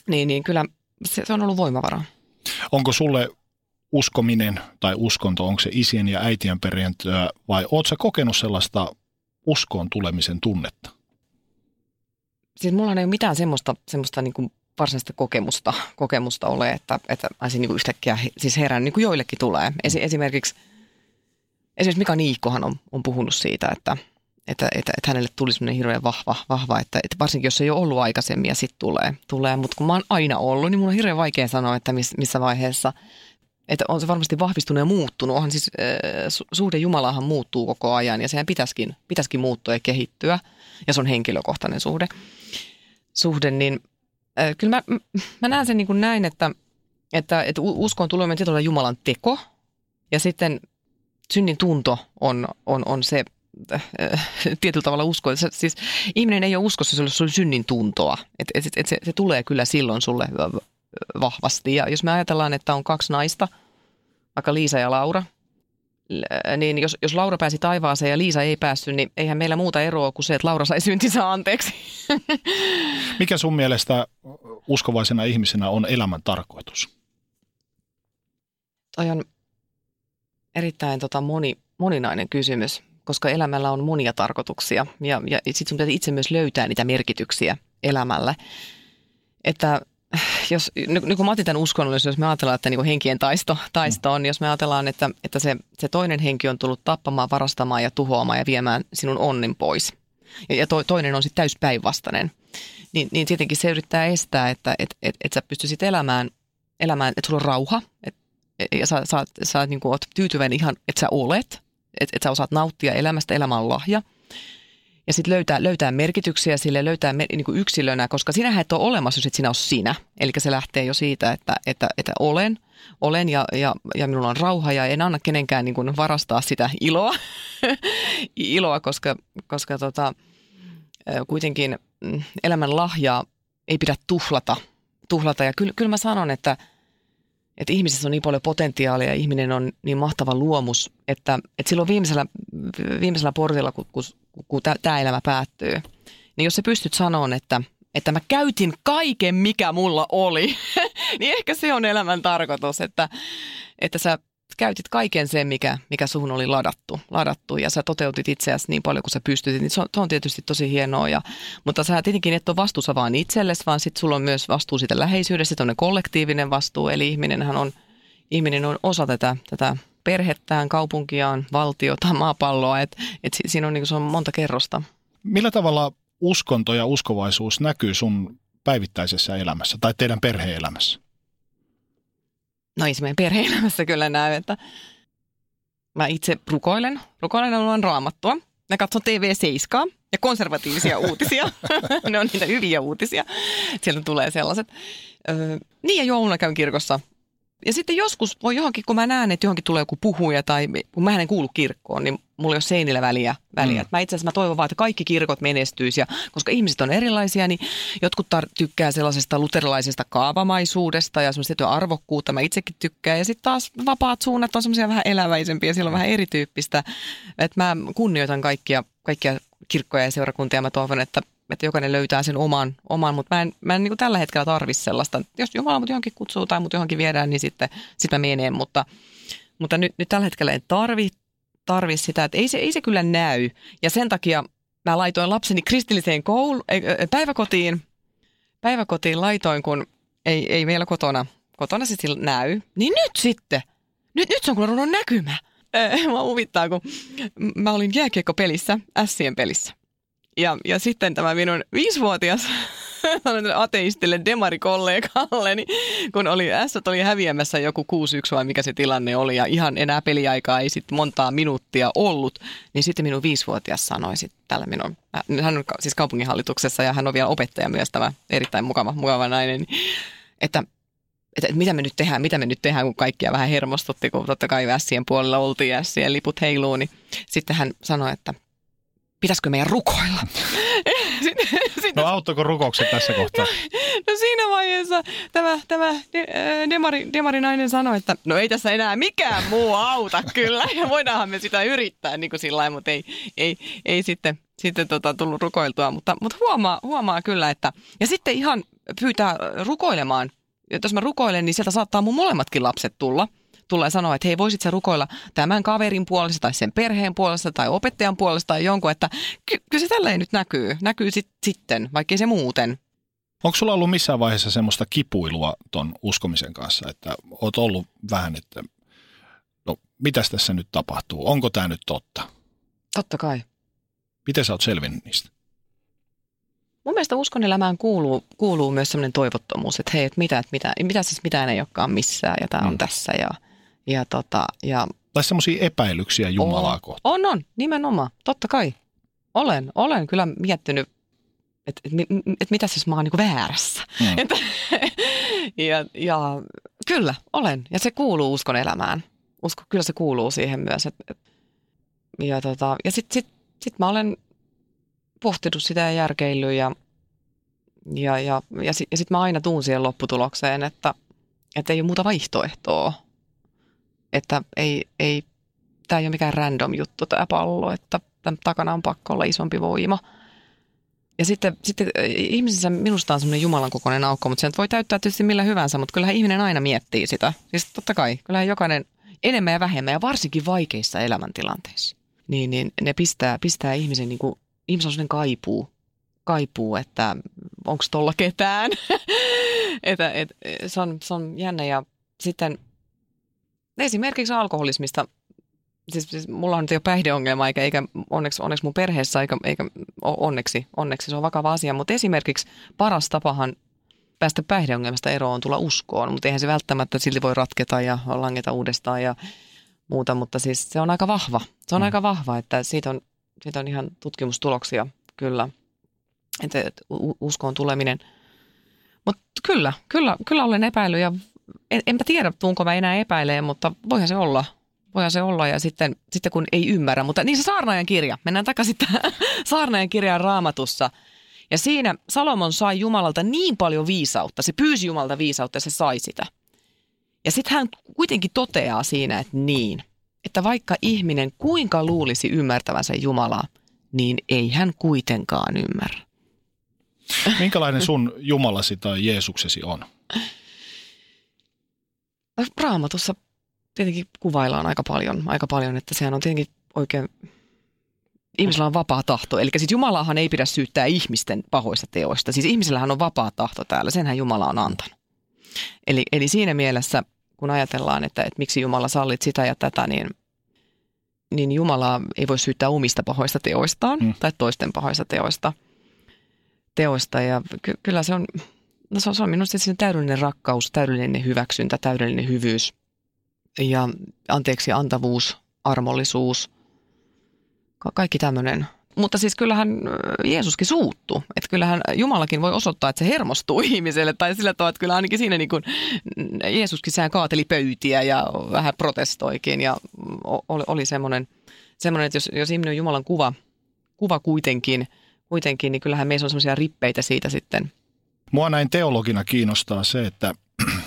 niin, niin kyllä se, se on ollut voimavara. Onko sulle uskominen tai uskonto, onko se isien ja äitien perintöä vai ootko sä kokenut sellaista uskoon tulemisen tunnetta? Siis mulla ei ole mitään semmoista, semmoista niin kuin varsinaista kokemusta, kokemusta ole, että, että olisin niin kuin yhtäkkiä siis herän, niin kuin joillekin tulee. Esimerkiksi, esimerkiksi Mika Niikkohan on, on puhunut siitä, että, että, että, että hänelle tuli semmoinen hirveän vahva, vahva että, että varsinkin jos ei ole ollut aikaisemmin ja sitten tulee, tulee. Mutta kun mä oon aina ollut, niin mun on hirveän vaikea sanoa, että miss, missä vaiheessa – että on se varmasti vahvistunut ja muuttunut. Onhan siis äh, suhde Jumalahan muuttuu koko ajan ja sehän pitäisikin, pitäisikin muuttua ja kehittyä. Ja se on henkilökohtainen suhde. Suhde, niin äh, kyllä mä, mä näen sen niin kuin näin, että, että, että uskon tulee tietyllä Jumalan teko ja sitten synnin tunto on, on, on se äh, tietyllä tavalla usko. Siis ihminen ei ole uskossa, jos on synnin tuntoa. Et, et, et se, se tulee kyllä silloin sulle vahvasti. Ja jos me ajatellaan, että on kaksi naista, vaikka Liisa ja Laura, niin jos, jos Laura pääsi taivaaseen ja Liisa ei päässyt, niin eihän meillä muuta eroa kuin se, että Laura sai syntinsä anteeksi. Mikä sun mielestä uskovaisena ihmisenä on elämän tarkoitus? Toi on erittäin tota moni, moninainen kysymys, koska elämällä on monia tarkoituksia ja, ja sitten sun pitää itse myös löytää niitä merkityksiä elämälle. Että jos, niin kuin mä otin tämän uskonnollisuuden, jos me ajatellaan, että niin henkien taisto, taisto on, jos me ajatellaan, että, että se, se toinen henki on tullut tappamaan, varastamaan ja tuhoamaan ja viemään sinun onnin pois. Ja, ja to, toinen on sitten täyspäinvastainen. Niin, niin tietenkin se yrittää estää, että et, et, et sä pystyisit elämään, elämään, että sulla on rauha, et, ja sä, sä, sä niin kuin oot tyytyväinen ihan, että sä olet, että et sä osaat nauttia elämästä, elämä on lahja – ja sitten löytää, löytää merkityksiä sille, löytää me, niin kuin yksilönä, koska sinähän et ole olemassa, jos et sinä ole sinä. Eli se lähtee jo siitä, että, että, että olen, olen ja, ja, ja minulla on rauha ja en anna kenenkään niin kuin varastaa sitä iloa, iloa koska, koska tota, kuitenkin mm, elämän lahjaa ei pidä tuhlata. tuhlata. Ja kyllä, kyllä mä sanon, että, että ihmisessä on niin paljon potentiaalia ja ihminen on niin mahtava luomus, että, että silloin viimeisellä, viimeisellä portilla, kun, kun kun tämä elämä päättyy, niin jos sä pystyt sanomaan, että, että mä käytin kaiken, mikä mulla oli, niin ehkä se on elämän tarkoitus, että, että sä käytit kaiken sen, mikä, mikä suhun oli ladattu, ladattu ja sä toteutit itseäsi niin paljon kuin sä pystytit, niin se on, se on tietysti tosi hienoa. Ja, mutta sä tietenkin et ole vastuussa vaan itsellesi, vaan sitten sulla on myös vastuu siitä läheisyydestä, on kollektiivinen vastuu, eli ihminenhän on, ihminen on osa tätä, tätä perhettään, kaupunkiaan, valtiota, maapalloa, että et siinä on, niin se on monta kerrosta. Millä tavalla uskonto ja uskovaisuus näkyy sun päivittäisessä elämässä tai teidän perheelämässä? No ei se meidän perhe-elämässä kyllä näy, että mä itse rukoilen. Rukoilen on raamattua. Mä katson TV7 ja konservatiivisia uutisia. ne on niitä hyviä uutisia. Sieltä tulee sellaiset. Öö, niin ja jouluna käyn kirkossa ja sitten joskus voi johonkin, kun mä näen, että johonkin tulee joku puhuja tai kun mä en kuulu kirkkoon, niin mulla ei ole seinillä väliä. väliä. Mm. Mä itse asiassa mä toivon vaan, että kaikki kirkot menestyisi. Ja koska ihmiset on erilaisia, niin jotkut tar- tykkää sellaisesta luterilaisesta kaavamaisuudesta ja semmoista arvokkuutta. Mä itsekin tykkään. Ja sitten taas vapaat suunnat on semmoisia vähän eläväisempiä. Siellä on vähän erityyppistä. Että mä kunnioitan kaikkia, kaikkia kirkkoja ja seurakuntia. Mä toivon, että että jokainen löytää sen oman, oman mutta mä en, mä en niin tällä hetkellä tarvi sellaista. Jos Jumala mut johonkin kutsuu tai mut johonkin viedään, niin sitten sit mä menen, mutta, mutta nyt, nyt tällä hetkellä en tarvi, tarvi sitä, että ei se, ei se kyllä näy. Ja sen takia mä laitoin lapseni kristilliseen koulu, äh, päiväkotiin, päiväkotiin laitoin, kun ei, ei meillä kotona, kotona se sillä näy. Niin nyt sitten, nyt, nyt se on ruvennut näkymään. Äh, mä huvittaa, kun mä olin jääkiekkopelissä, Sien pelissä. Ja, ja sitten tämä minun viisivuotias ateistille demarikollegalle, niin kun oli S oli häviämässä joku 6-1 vai mikä se tilanne oli ja ihan enää peliaikaa ei sitten montaa minuuttia ollut, niin sitten minun viisivuotias sanoi sitten tällä minun, hän on siis kaupunginhallituksessa ja hän on vielä opettaja myös tämä erittäin mukava, mukava nainen, niin, että että, että mitä me nyt tehdään, mitä me nyt tehdään, kun kaikkia vähän hermostutti, kun totta kai Ässien puolella oltiin ja Ässien liput heiluu, niin sitten hän sanoi, että pitäisikö meidän rukoilla? sitten, no auttoiko rukoukset tässä kohtaa? No, no siinä vaiheessa tämä, tämä de, äh, demari, demarinainen sanoi, että no ei tässä enää mikään muu auta kyllä. Ja voidaanhan me sitä yrittää niin kuin sillä mutta ei, ei, ei sitten, sitten tota, tullut rukoiltua. Mutta, mutta huomaa, huomaa kyllä, että ja sitten ihan pyytää rukoilemaan. Jos mä rukoilen, niin sieltä saattaa mun molemmatkin lapset tulla – tulee sanoa, että hei, voisit sä rukoilla tämän kaverin puolesta tai sen perheen puolesta tai opettajan puolesta tai jonkun, että ky- kyllä se tälleen nyt näkyy. Näkyy sit, sitten, vaikkei se muuten. Onko sulla ollut missään vaiheessa semmoista kipuilua ton uskomisen kanssa, että oot ollut vähän, että no mitäs tässä nyt tapahtuu, onko tämä nyt totta? Totta kai. Miten sä oot selvinnyt niistä? Mun mielestä uskon elämään kuuluu, kuuluu myös sellainen toivottomuus, että hei, että mitä, että mitä, mitä siis mitään ei olekaan missään ja tämä mm. on tässä ja ja tota, ja tai semmoisia epäilyksiä Jumalaa on, kohtaan. On, on, nimenomaan. Totta kai. Olen, olen kyllä miettinyt, että et, et, et mitä siis mä oon niin väärässä. Mm. Et, ja, ja kyllä, olen. Ja se kuuluu uskon elämään. Usko, kyllä se kuuluu siihen myös. Et, et, ja tota, ja sitten sit, sit mä olen pohtinut sitä ja järkeillyt ja, ja, ja, ja, sit, ja sitten mä aina tuun siihen lopputulokseen, että, että ei ole muuta vaihtoehtoa että ei, ei tämä ei ole mikään random juttu tämä pallo, että tämän takana on pakko olla isompi voima. Ja sitten, sitten ihmisissä minusta on semmoinen Jumalan kokoinen aukko, mutta sen voi täyttää tietysti millä hyvänsä, mutta kyllähän ihminen aina miettii sitä. Siis totta kai, kyllähän jokainen enemmän ja vähemmän ja varsinkin vaikeissa elämäntilanteissa, niin, niin ne pistää, pistää ihmisen, niin kuin, ihmisen on kaipuu, kaipuu, että onko tuolla ketään. että, et, se, on, se on jännä ja sitten esimerkiksi alkoholismista, siis, siis mulla on jo päihdeongelma, eikä, eikä onneksi, onneksi mun perheessä, eikä, eikä onneksi, onneksi se on vakava asia, mutta esimerkiksi paras tapahan päästä päihdeongelmasta eroon on tulla uskoon, mutta eihän se välttämättä silti voi ratketa ja langeta uudestaan ja muuta, mutta siis se on aika vahva. Se on mm. aika vahva, että siitä on, siitä on ihan tutkimustuloksia kyllä, että, että uskoon tuleminen. Mutta kyllä, kyllä, kyllä olen epäillyt ja en, enpä tiedä, tuunko mä enää epäilee, mutta voihan se olla. Voihan se olla ja sitten, sitten kun ei ymmärrä. Mutta niin se saarnaajan kirja, mennään takaisin saarnaajan kirjaan raamatussa. Ja siinä Salomon sai Jumalalta niin paljon viisautta, se pyysi Jumalalta viisautta ja se sai sitä. Ja sitten hän kuitenkin toteaa siinä, että niin, että vaikka ihminen kuinka luulisi ymmärtävänsä Jumalaa, niin ei hän kuitenkaan ymmärrä. Minkälainen sun Jumalasi tai Jeesuksesi on? Raamatussa tietenkin kuvaillaan aika paljon, aika paljon, että sehän on tietenkin oikein, ihmisellä on vapaa tahto. Eli siis Jumalahan ei pidä syyttää ihmisten pahoista teoista. Siis ihmisellähän on vapaa tahto täällä, senhän Jumala on antanut. Eli, eli siinä mielessä, kun ajatellaan, että, että miksi Jumala sallit sitä ja tätä, niin, niin Jumala ei voi syyttää omista pahoista teoistaan mm. tai toisten pahoista teoista. teoista. Ja ky- kyllä se on, no se on, se on minusta se täydellinen rakkaus, täydellinen hyväksyntä, täydellinen hyvyys ja anteeksi antavuus, armollisuus, ka- kaikki tämmöinen. Mutta siis kyllähän Jeesuskin suuttuu. Että kyllähän Jumalakin voi osoittaa, että se hermostuu ihmiselle. Tai sillä tavalla, että kyllä ainakin siinä niin kuin Jeesuskin sehän kaateli pöytiä ja vähän protestoikin. Ja oli, oli semmoinen, semmoinen, että jos, jos ihminen on Jumalan kuva, kuva kuitenkin, kuitenkin, niin kyllähän meissä on semmoisia rippeitä siitä sitten. Mua näin teologina kiinnostaa se, että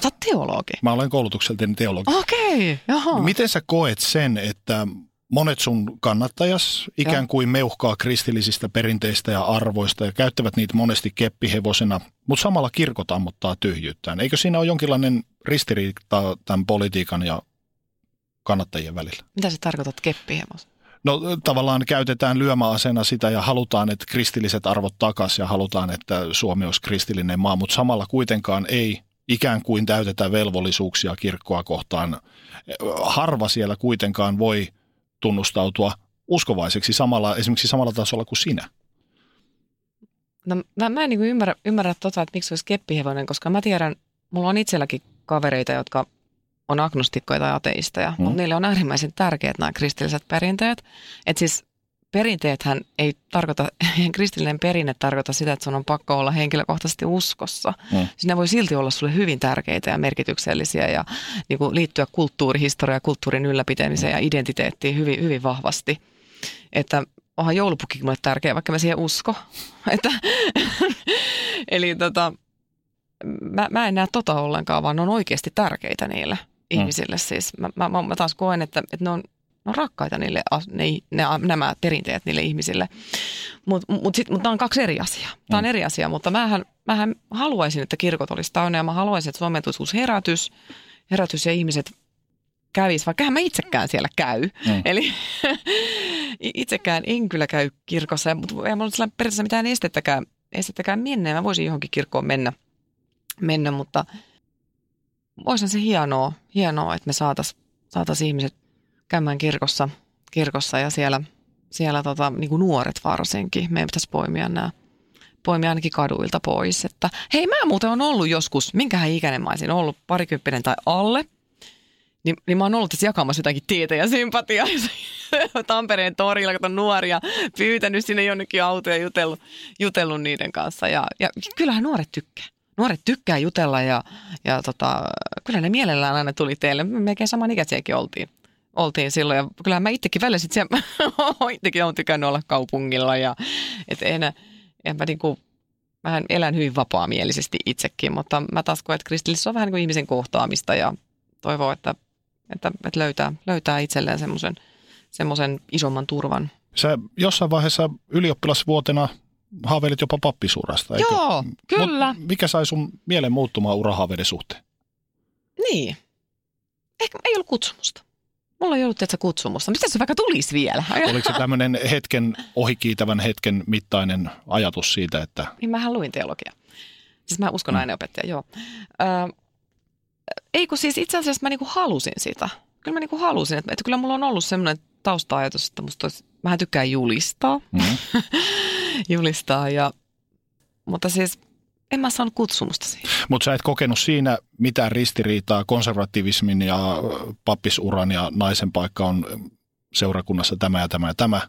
Sä teologi. Mä olen koulutukseltani teologi. Okei, okay, jaha. Miten sä koet sen, että monet sun kannattajas ikään kuin meuhkaa kristillisistä perinteistä ja arvoista ja käyttävät niitä monesti keppihevosena, mutta samalla kirkot ammottaa tyhjyyttään. Eikö siinä ole jonkinlainen ristiriita tämän politiikan ja kannattajien välillä? Mitä sä tarkoitat keppihevos? No tavallaan käytetään lyömäasena sitä ja halutaan, että kristilliset arvot takaisin ja halutaan, että Suomi olisi kristillinen maa, mutta samalla kuitenkaan ei ikään kuin täytetä velvollisuuksia kirkkoa kohtaan. Harva siellä kuitenkaan voi tunnustautua uskovaiseksi samalla, esimerkiksi samalla tasolla kuin sinä. No mä, mä en niin ymmärrä, ymmärrä tota, että miksi olisi keppihevonen, koska mä tiedän, mulla on itselläkin kavereita, jotka on agnostikkoja tai ateisteja, mm. mutta niille on äärimmäisen tärkeät nämä kristilliset perinteet. Että siis perinteethän ei tarkoita, kristillinen perinne tarkoita sitä, että sun on pakko olla henkilökohtaisesti uskossa. Mm. Siis ne voi silti olla sulle hyvin tärkeitä ja merkityksellisiä ja niin kuin liittyä kulttuurihistoriaan ja kulttuurin ylläpitämiseen mm. ja identiteettiin hyvin, hyvin vahvasti. Että onhan joulupukin mulle tärkeä, vaikka mä siihen usko. Että, eli tota, mä, mä en näe tota ollenkaan, vaan ne on oikeasti tärkeitä niille. Ihmisille. Siis mä, mä, mä taas koen, että, että ne on on rakkaita niille, ne, ne, nämä perinteet niille ihmisille. Mutta mut, mut, mut tämä on kaksi eri asiaa. Tämä on mm. eri asia, mutta mähän, mähän haluaisin, että kirkot olisi täynnä ja mä haluaisin, että Suomeen tulisi herätys, herätys ja ihmiset kävis, vaikka mä itsekään siellä käy. Mm. Eli itsekään en kyllä käy kirkossa, mutta ei mulla ole periaatteessa mitään estettäkään, estettäkään mennä. Mä voisin johonkin kirkkoon mennä, mennä mutta olisihan se hienoa, hienoa että me saataisiin saatais ihmiset käymään kirkossa, kirkossa ja siellä, siellä tota, niin kuin nuoret varsinkin. Meidän pitäisi poimia nämä poimia ainakin kaduilta pois. Että, hei, mä muuten on ollut joskus, minkähän ikäinen mä olisin ollut, parikymppinen tai alle. Niin, niin mä oon ollut tässä jakamassa jotakin tietä ja sympatiaa Tampereen torilla, kun on nuoria, pyytänyt sinne jonnekin autoja ja jutellut, jutellut niiden kanssa. Ja, ja kyllähän nuoret tykkää. Nuoret tykkää jutella ja, ja tota, kyllä ne mielellään aina tuli teille. Me melkein samanikäisiäkin oltiin oltiin silloin. Ja kyllä mä itsekin välillä sitten itsekin olen tykännyt olla kaupungilla ja et en, en mä niinku, mähän elän hyvin vapaamielisesti itsekin, mutta mä taas koen, että kristillisyys on vähän niin kuin ihmisen kohtaamista ja toivoo, että, että, että löytää, löytää itselleen semmoisen semmoisen isomman turvan. Sä jossain vaiheessa ylioppilasvuotena haaveilit jopa pappisuurasta, eikö? Joo, kyllä. Mut mikä sai sun mielen muuttumaan urahaaveiden suhteen? Niin. Ehkä ei ollut kutsumusta. Mulla ei ollut tietysti kutsumusta. Miten se vaikka tulisi vielä? Oliko se tämmöinen hetken, ohikiitävän hetken mittainen ajatus siitä, että... Niin mähän luin teologia. Siis mä uskon mm. aineopettaja, joo. Ö, ei kun siis itse asiassa mä niinku halusin sitä. Kyllä mä niinku halusin, että, että kyllä mulla on ollut semmoinen tausta-ajatus, että musta olisi, mähän tykkään julistaa. Mm. julistaa ja, mutta siis en mä saanut kutsumusta siihen. Mutta sä et kokenut siinä mitään ristiriitaa konservatiivismin ja pappisuran ja naisen paikka on seurakunnassa tämä ja tämä ja tämä.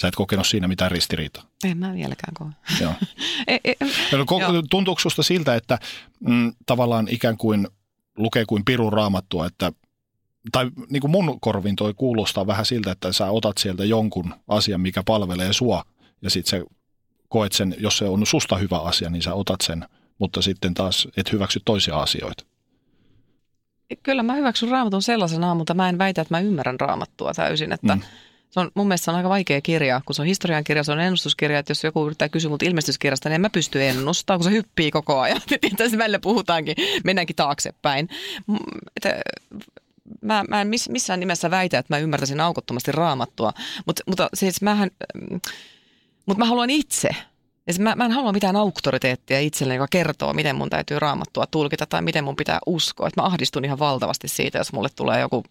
Sä et kokenut siinä mitään ristiriitaa? En mä vieläkään koe. Joo. e, e, no, tuntuuko susta siltä, että mm, tavallaan ikään kuin lukee kuin pirun raamattua, että tai niin kuin mun korvin toi kuulostaa vähän siltä, että sä otat sieltä jonkun asian, mikä palvelee sua, ja sitten se koet sen, jos se on susta hyvä asia, niin sä otat sen, mutta sitten taas et hyväksy toisia asioita. Kyllä mä hyväksyn raamatun sellaisena, mutta mä en väitä, että mä ymmärrän raamattua täysin. Että mm. se on, mun mielestä se on aika vaikea kirja, kun se on historian kirja, se on ennustuskirja, että jos joku yrittää kysyä multa ilmestyskirjasta, niin en mä pysty ennustamaan, kun se hyppii koko ajan. Tässä välillä puhutaankin, mennäänkin taaksepäin. Että mä, mä en miss, missään nimessä väitä, että mä ymmärtäisin aukottomasti raamattua, Mut, mutta siis mähän, mutta mä haluan itse. Mä, mä en halua mitään auktoriteettia itselleni, joka kertoo, miten mun täytyy raamattua tulkita tai miten mun pitää uskoa. Että mä ahdistun ihan valtavasti siitä, jos mulle tulee joku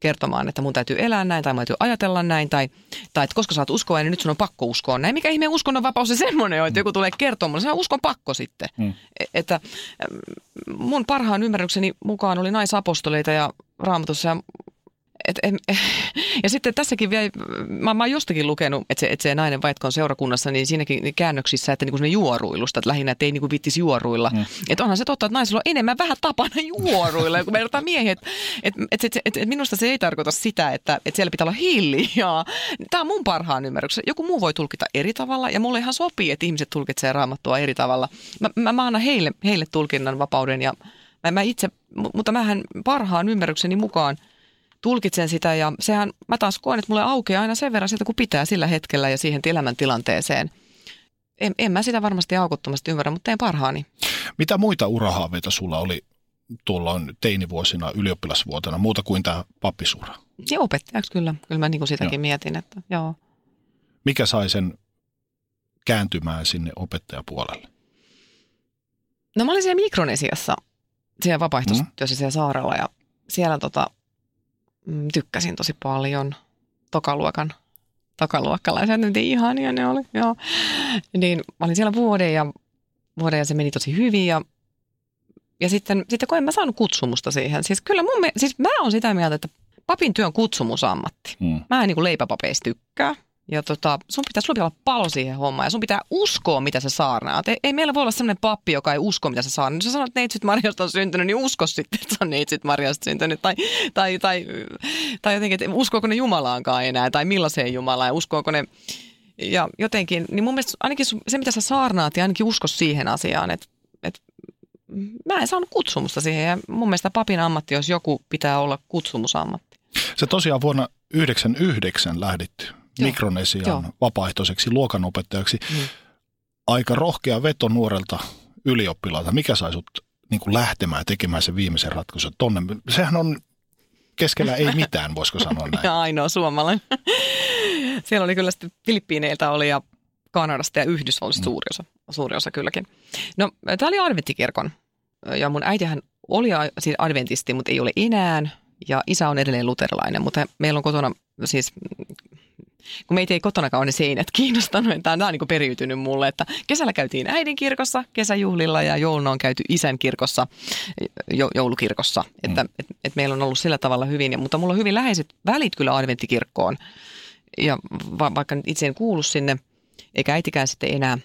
kertomaan, että mun täytyy elää näin tai mun täytyy ajatella näin tai, tai että koska sä oot uskovainen, niin nyt sun on pakko uskoa näin. Mikä ihmeen uskonnonvapaus on semmoinen on, että joku tulee kertomaan mulle, se on uskon pakko sitten. Mm. Että mun parhaan ymmärrykseni mukaan oli naisapostoleita ja raamatussa ja et, et, ja sitten tässäkin vielä, mä, mä oon jostakin lukenut, että se, että se nainen vaitko on seurakunnassa, niin siinäkin käännöksissä, että niinku juoruilusta, että lähinnä, että ei niinku vittisi juoruilla. Mm. Että onhan se totta, että naisilla on enemmän vähän tapana juoruilla, kun verrataan miehiä. Että et, et, et, et, et minusta se ei tarkoita sitä, että et siellä pitää olla hiljaa. Tämä on mun parhaan ymmärryksen. Joku muu voi tulkita eri tavalla, ja mulle ihan sopii, että ihmiset tulkitsee raamattua eri tavalla. Mä, mä, mä annan heille, heille tulkinnan vapauden, ja mä, mä itse, mutta mähän parhaan ymmärrykseni mukaan – tulkitsen sitä ja sehän mä taas koen, että mulle aukeaa aina sen verran sieltä, kun pitää sillä hetkellä ja siihen elämäntilanteeseen. En, en mä sitä varmasti aukottomasti ymmärrä, mutta teen parhaani. Mitä muita urahaaveita sulla oli tuolloin teinivuosina, ylioppilasvuotena, muuta kuin tämä pappisura? Ja opettajaksi kyllä. Kyllä mä niin sitäkin joo. mietin, että joo. Mikä sai sen kääntymään sinne opettajapuolelle? No mä olin siellä Mikronesiassa, siellä vapaaehtoistyössä mm. siellä saarella ja siellä tota, mm, tykkäsin tosi paljon. Tokaluokan tokaluokkalaiset, nyt ihania ne oli, joo. Niin mä olin siellä vuoden ja, vuoden ja se meni tosi hyvin ja, ja sitten, sitten kun en mä saanut kutsumusta siihen. Siis kyllä mun, siis mä oon sitä mieltä, että papin työn kutsumusammatti. Mm. Mä en niin leipäpapeista tykkää. Ja tota, sun pitää, sulla pitää olla palo siihen hommaan ja sun pitää uskoa, mitä sä saarnaat. Ei, ei meillä voi olla sellainen pappi, joka ei usko, mitä sä saarnaat. Jos sä sanot, että neitsyt Marjasta on syntynyt, niin usko sitten, että sä on neitsyt Marjasta syntynyt. Tai, tai, tai, tai jotenkin, että uskoako ne Jumalaankaan enää, tai millaiseen Jumalaan, ja uskoako ne... Ja jotenkin, niin mun mielestä ainakin se, mitä sä saarnaat, ja ainakin usko siihen asiaan, että, että mä en saanut kutsumusta siihen. Ja mun mielestä papin ammatti, jos joku pitää olla kutsumusammatti. Se tosiaan vuonna 1999 lähdit Mikronesian Joo. vapaaehtoiseksi luokanopettajaksi. Mm. Aika rohkea veto nuorelta ylioppilaalta. Mikä sai sut niin kuin lähtemään tekemään sen viimeisen ratkaisun tonne? Sehän on keskellä ei mitään, voisiko sanoa näin. ja ainoa suomalainen. Siellä oli kyllä sitten Filippiineiltä oli ja Kanadasta ja Yhdysvalloista mm. suuri, osa, suuri osa kylläkin. No, tämä oli Adventtikirkon. Ja mun äitihän oli siis adventisti, mutta ei ole enää. Ja isä on edelleen luterilainen, mutta meillä on kotona siis kun meitä ei kotonakaan ole ne seinät kiinnostanut. Tämä on niin periytynyt mulle, että kesällä käytiin äidin kirkossa kesäjuhlilla ja jouluna on käyty isän kirkossa, joulukirkossa. Että mm. et, et meillä on ollut sillä tavalla hyvin, ja, mutta mulla on hyvin läheiset välit kyllä adventtikirkkoon. Ja va, vaikka itse en kuulu sinne, eikä äitikään sitten enää,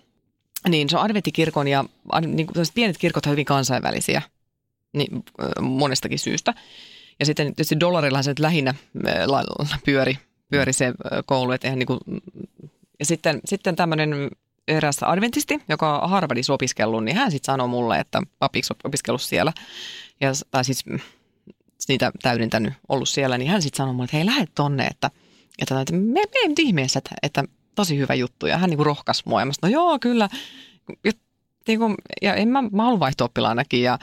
niin se on adventtikirkon ja niin kuin pienet kirkot on hyvin kansainvälisiä niin, monestakin syystä. Ja sitten tietysti dollarillahan se nyt lähinnä pyöri pyöri se koulu. Että niin kuin, ja sitten, sitten tämmöinen eräs adventisti, joka on Harvardissa opiskellut, niin hän sitten sanoi mulle, että papiksi opiskellut siellä, ja, tai siis niitä täydentänyt ollut siellä, niin hän sitten sanoi mulle, että hei lähde tonne, että, että, että me, me nyt ihmeessä, että, että tosi hyvä juttu. Ja hän niin rohkas mua, ja mä sanoin, no joo, kyllä. Ja, niin kuin, ja en mä, mä haluan vaihto ja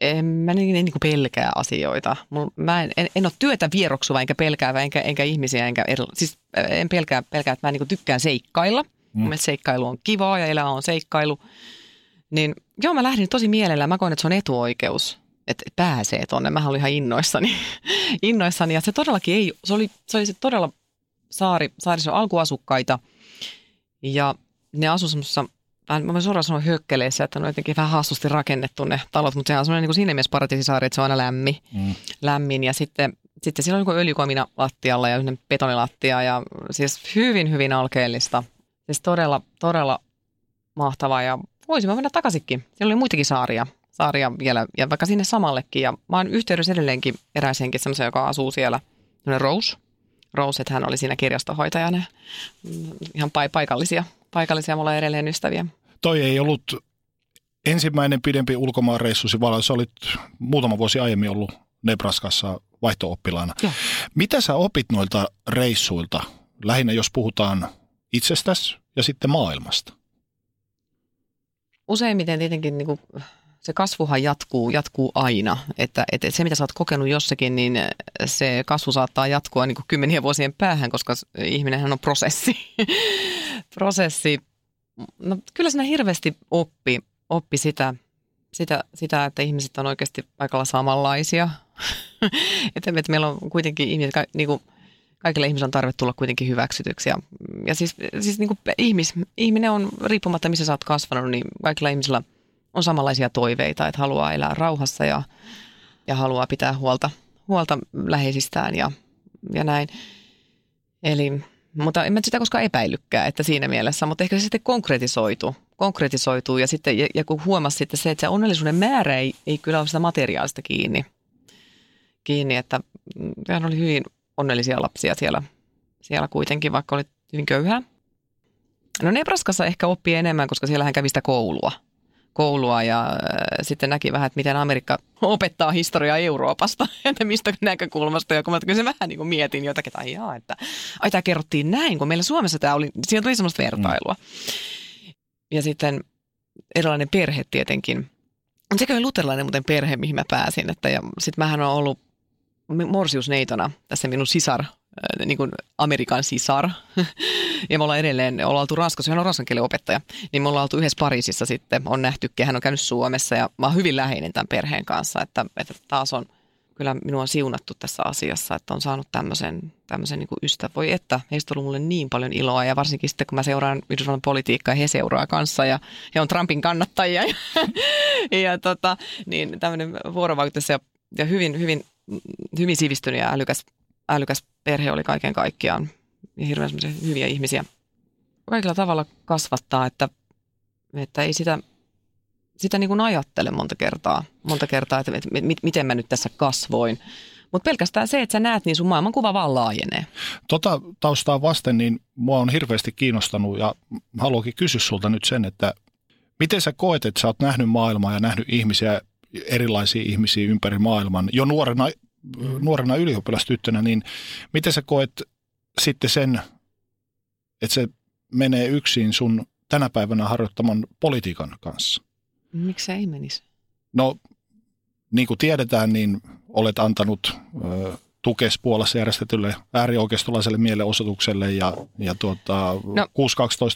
en mä niin, niin kuin pelkää asioita. Mul, mä en, en, en ole työtä vieroksuva enkä pelkäävä enkä, enkä ihmisiä. Enkä eri, siis en pelkää, pelkää että mä niin kuin tykkään seikkailla. Mm. Mielestäni seikkailu on kivaa ja elämä on seikkailu. Niin joo, mä lähdin tosi mielellään. Mä koen, että se on etuoikeus, että pääsee tonne. Mä olin ihan innoissani. innoissani. Ja se todellakin ei, se oli se, oli se todella saari, saarissa alkuasukkaita. Ja ne asu semmoisessa mä voin suoraan sanoa hökkeleissä, että ne on jotenkin vähän hassusti rakennettu ne talot, mutta sehän on semmoinen niin siinä mielessä paratiisisaari, että se on aina lämmin, mm. lämmin ja sitten, sitten siellä on niin öljykomina lattialla ja yhden betonilattia ja siis hyvin, hyvin alkeellista. Siis todella, todella mahtavaa ja voisimme mennä takaisinkin. Siellä oli muitakin saaria, saaria vielä ja vaikka sinne samallekin ja mä oon yhteydessä edelleenkin eräisenkin semmoisen, joka asuu siellä, Rose. Rose, että hän oli siinä kirjastohoitajana. Ihan paikallisia, paikallisia mulla on edelleen ystäviä toi ei ollut ensimmäinen pidempi ulkomaanreissusi, vaan sä olit muutama vuosi aiemmin ollut Nebraskassa vaihto-oppilaana. Ja. Mitä sä opit noilta reissuilta, lähinnä jos puhutaan itsestäsi ja sitten maailmasta? Useimmiten tietenkin niin kuin se kasvuhan jatkuu, jatkuu aina. Että, että se, mitä sä oot kokenut jossakin, niin se kasvu saattaa jatkua niin kuin vuosien päähän, koska ihminenhän on prosessi. prosessi. No, kyllä siinä hirveästi oppi, oppi sitä, sitä, sitä, että ihmiset on oikeasti aika samanlaisia. että, että meillä on kuitenkin ihmiset, niin kuin, kaikille ihmisille on tarve tulla kuitenkin hyväksytyksi. Ja, ja siis, siis niin kuin ihmis, ihminen on, riippumatta missä sä oot kasvanut, niin kaikilla ihmisillä on samanlaisia toiveita, että haluaa elää rauhassa ja, ja haluaa pitää huolta, huolta läheisistään ja, ja näin. Eli, mutta en mä sitä koskaan epäilykään, että siinä mielessä, mutta ehkä se sitten konkretisoitu, konkretisoituu ja, sitten, ja, ja kun huomasi sitten se, että se onnellisuuden määrä ei, ei kyllä ole sitä materiaalista kiinni, kiinni että hän oli hyvin onnellisia lapsia siellä, siellä kuitenkin, vaikka oli hyvin köyhää. No Nebraskassa ehkä oppii enemmän, koska siellä hän kävi sitä koulua. Koulua ja äh, sitten näki vähän, että miten Amerikka opettaa historiaa Euroopasta, että mistä näkökulmasta. Ja kun mä kyllä se vähän niin kuin mietin jotakin, että ai, että ai tämä kerrottiin näin, kun meillä Suomessa tämä oli, siinä tuli semmoista vertailua. Mm. Ja sitten erilainen perhe tietenkin. Se kävi luterilainen muuten perhe, mihin mä pääsin. Että, ja sitten mähän on ollut morsiusneitona, tässä minun sisar, niin kuin Amerikan sisar. ja me ollaan edelleen, ollaan oltu Ranskassa, hän on ranskan kielen opettaja, niin me ollaan oltu yhdessä Pariisissa sitten, on nähty, hän on käynyt Suomessa ja mä oon hyvin läheinen tämän perheen kanssa, että, että taas on, kyllä minua on siunattu tässä asiassa, että on saanut tämmöisen, tämmöisen niin ystävä. Voi että, heistä on ollut mulle niin paljon iloa ja varsinkin sitten kun mä seuraan Yhdysvallan politiikkaa, he seuraa kanssa ja he on Trumpin kannattajia. Ja, ja tota, niin tämmöinen vuorovaikutus ja, ja hyvin, hyvin hyvin sivistynyt ja älykäs, älykäs perhe oli kaiken kaikkiaan. Hirveän hyviä ihmisiä. Kaikilla tavalla kasvattaa, että, että ei sitä, sitä niin kuin ajattele monta kertaa, monta kertaa että, että miten mä nyt tässä kasvoin. Mutta pelkästään se, että sä näet, niin sun maailmankuva vaan laajenee. Tota taustaa vasten, niin mua on hirveästi kiinnostanut ja haluankin kysyä sulta nyt sen, että miten sä koet, että sä oot nähnyt maailmaa ja nähnyt ihmisiä erilaisia ihmisiä ympäri maailman jo nuorena, nuorena ylioppilastyttönä, niin miten sä koet sitten sen, että se menee yksin sun tänä päivänä harjoittaman politiikan kanssa? Miksi se ei menisi? No, niin kuin tiedetään, niin olet antanut ö, tukes Puolassa järjestetylle äärioikeistolaiselle mielenosoitukselle ja, ja tuota, no. 6.12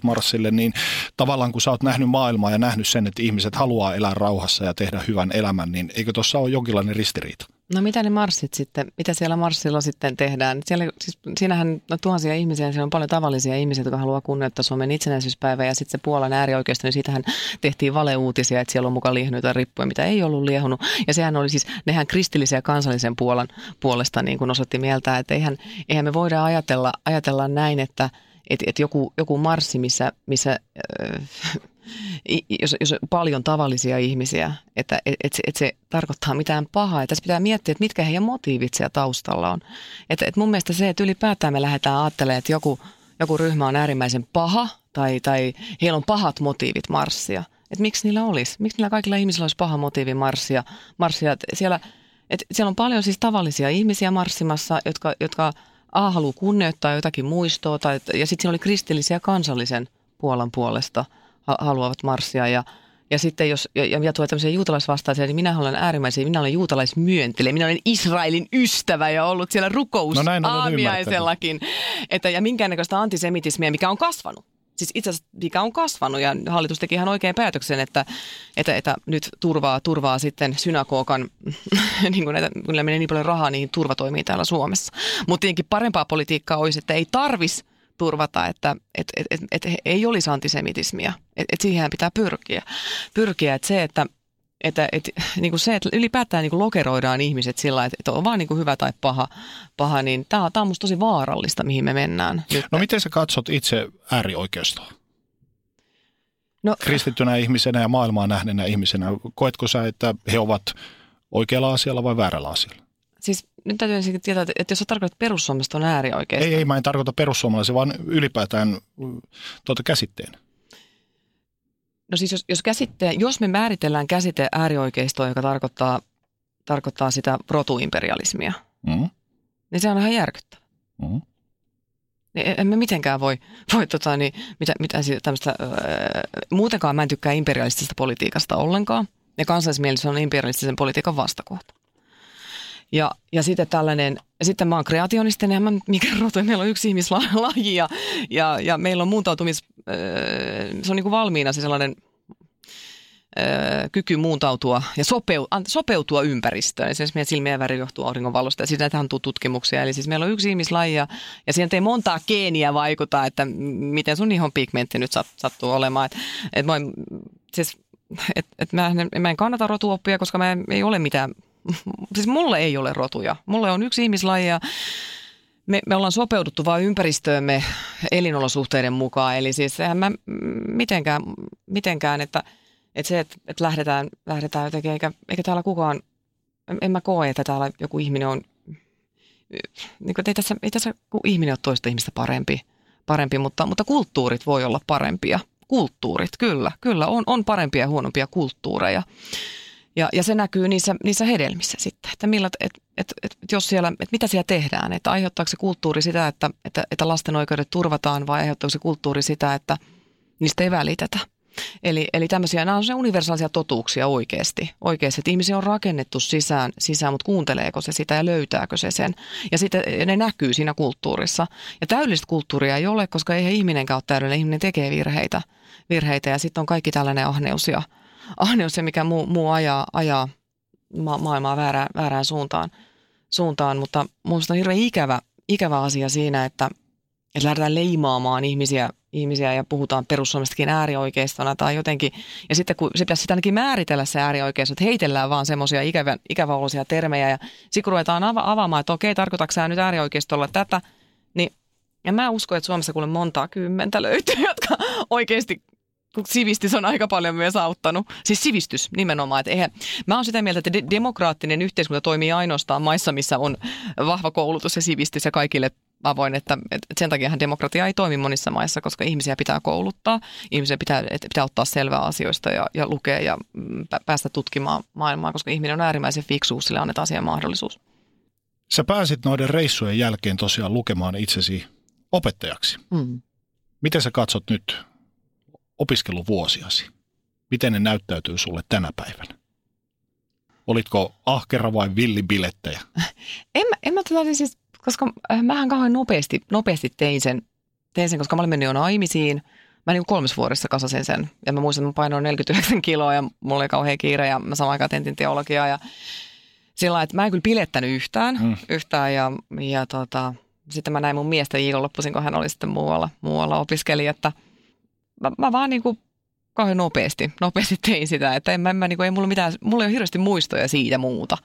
marssille, niin tavallaan kun sä oot nähnyt maailmaa ja nähnyt sen, että ihmiset haluaa elää rauhassa ja tehdä hyvän elämän, niin eikö tuossa ole jonkinlainen ristiriita? No mitä ne marssit sitten, mitä siellä marssilla sitten tehdään? Siellä, siis, siinähän no, tuhansia ihmisiä, siellä on paljon tavallisia ihmisiä, jotka haluaa kunnioittaa Suomen itsenäisyyspäivää ja sitten se Puolan äärioikeisto, niin siitähän tehtiin valeuutisia, että siellä on mukaan liehnyt rippuja, mitä ei ollut liehunut. Ja sehän oli siis, nehän kristillisiä kansallisen Puolan puolesta niin kuin osoitti mieltä, että eihän, eihän me voida ajatella, ajatella näin, että että et joku, joku marssi, missä, missä äh, jos, jos on paljon tavallisia ihmisiä, että et, et, se, et se tarkoittaa mitään pahaa. Ja tässä pitää miettiä, että mitkä heidän motiivit siellä taustalla on. Että et mun mielestä se, että ylipäätään me lähdetään ajattelemaan, että joku, joku ryhmä on äärimmäisen paha tai, tai heillä on pahat motiivit marssia. Että miksi niillä olisi? Miksi niillä kaikilla ihmisillä olisi paha motiivi marssia? marssia? Siellä, et siellä on paljon siis tavallisia ihmisiä marssimassa, jotka, jotka A haluaa kunnioittaa jotakin muistoa, tai, ja sitten siinä oli kristillisiä kansallisen Puolan puolesta – haluavat marssia ja ja sitten jos, ja, ja tulee tämmöisiä juutalaisvastaisia, niin minä olen äärimmäisiä, minä olen juutalaismyöntele, minä olen Israelin ystävä ja ollut siellä rukous no aamiaisellakin. Että, ja minkäännäköistä antisemitismiä, mikä on kasvanut. Siis itse asiassa mikä on kasvanut ja hallitus teki ihan oikein päätöksen, että, että, että nyt turvaa, turvaa sitten synagogan, niin kuin näitä, kun menee niin paljon rahaa, niin turva toimii täällä Suomessa. Mutta tietenkin parempaa politiikkaa olisi, että ei tarvis turvata, että et, et, et, et ei olisi antisemitismia. Että et siihen pitää pyrkiä. Pyrkiä, että se, että että, että, niin kuin se, että ylipäätään niin kuin lokeroidaan ihmiset sillä että, että on vaan niin kuin hyvä tai paha, paha niin tämä, tämä on musta tosi vaarallista, mihin me mennään. Nyt. No miten sä katsot itse äärioikeistoa? No, Kristittynä ihmisenä ja maailmaa nähneenä ihmisenä, koetko sä, että he ovat oikealla asialla vai väärällä asialla? Siis nyt täytyy ensin tietää, että jos sä tarkoitat perussuomalaista on äärioikeista. Ei, ei, mä en tarkoita perussuomalaisia, vaan ylipäätään tuota käsitteen. No siis jos, jos, käsitte, jos me määritellään käsite äärioikeistoa, joka tarkoittaa, tarkoittaa sitä rotuimperialismia, mm. niin se on ihan järkyttävä. Mm. Emme mitenkään voi, voi tota, niin, mitä, mitä tämmöistä, muutenkaan mä en tykkää imperialistisesta politiikasta ollenkaan. ja kansallismielisyys on imperialistisen politiikan vastakohta. Ja, ja sitten tällainen, sitten mä oon kreationisten ja mä mikä rotu, meillä on yksi ihmislaji ja, ja, ja meillä on muuntautumis, se on niin kuin valmiina se sellainen kyky muuntautua ja sopeu, sopeutua ympäristöön. Esimerkiksi meidän silmien väri johtuu auringonvalosta ja siitä on tutkimuksia. Eli siis meillä on yksi ihmislaji ja, ja siihen ei montaa geeniä vaikuta, että miten sun ihon pigmentti nyt sattuu olemaan. Et, et siis, et, et mä, en, mä en kannata rotuoppia, koska mä ei ole mitään, siis mulle ei ole rotuja. Mulle on yksi ihmislaji ja me, me ollaan sopeuduttu vain ympäristöömme elinolosuhteiden mukaan. Eli siis eihän mä mitenkään, mitenkään että – että se, että, että lähdetään, lähdetään jotenkin, eikä, eikä täällä kukaan, en mä koe, että täällä joku ihminen on, niin kuin, ei, tässä, ei tässä kun ihminen ole toista ihmistä parempi, parempi mutta, mutta kulttuurit voi olla parempia. Kulttuurit, kyllä, kyllä, on, on parempia ja huonompia kulttuureja. Ja, ja se näkyy niissä, niissä hedelmissä sitten, että, millä, et, et, et, jos siellä, et mitä siellä tehdään, että aiheuttaako se kulttuuri sitä, että, että, että lasten oikeudet turvataan vai aiheuttaako se kulttuuri sitä, että niistä ei välitetä. Eli, eli tämmöisiä, nämä on se universaalisia totuuksia oikeasti. Oikeasti, että ihmisiä on rakennettu sisään, sisään, mutta kuunteleeko se sitä ja löytääkö se sen. Ja sitten ne näkyy siinä kulttuurissa. Ja täydellistä kulttuuria ei ole, koska ei ihminenkään ole täydellinen. Ihminen tekee virheitä, virheitä ja sitten on kaikki tällainen ahneus ja, ahneus ja mikä muu, muu ajaa, ajaa ma- maailmaa väärään, väärään suuntaan, suuntaan. Mutta minusta on hirveän ikävä, ikävä asia siinä, että, että lähdetään leimaamaan ihmisiä ihmisiä ja puhutaan perussuomestakin äärioikeistona tai jotenkin. Ja sitten kun se pitäisi sitä ainakin määritellä se äärioikeisto, että heitellään vaan semmoisia ikävä, termejä ja sitten ruvetaan ava- avaamaan, että okei, tarkoitatko sä nyt äärioikeistolla tätä, niin ja mä uskon, että Suomessa kuule montaa kymmentä löytyy, jotka oikeasti sivistys on aika paljon myös auttanut. Siis sivistys nimenomaan. Että eihän, mä oon sitä mieltä, että de- demokraattinen yhteiskunta toimii ainoastaan maissa, missä on vahva koulutus ja sivistys ja kaikille avoin, että, että sen takia demokratia ei toimi monissa maissa, koska ihmisiä pitää kouluttaa, ihmisiä pitää, että pitää ottaa selvää asioista ja, ja lukea ja mm, päästä tutkimaan maailmaa, koska ihminen on äärimmäisen fiksuus, sille annetaan siihen mahdollisuus. Sä pääsit noiden reissujen jälkeen tosiaan lukemaan itsesi opettajaksi. Mm. Miten sä katsot nyt opiskeluvuosiasi? Miten ne näyttäytyy sulle tänä päivänä? Olitko ahkera vai villibilettäjä? en en mä tota, siis koska äh, mähän kauhean nopeasti, nopeasti tein sen, tein sen, koska mä olin mennyt jo naimisiin. Mä niin kolmes vuodessa kasasin sen. Ja mä muistan, että mä painoin 49 kiloa ja mulla oli kauhean kiire ja mä samaan aikaan tentin teologiaa. Ja sillä että mä en kyllä pilettänyt yhtään. Mm. yhtään ja, ja tota, sitten mä näin mun miestä viikonloppuisin, kun hän oli sitten muualla, muualla opiskeli, että mä, mä vaan niin kuin kauhean nopeasti, nopeasti tein sitä, että en mä, mä niin kuin, ei mulla mitään, mulla ei ole hirveästi muistoja siitä muuta.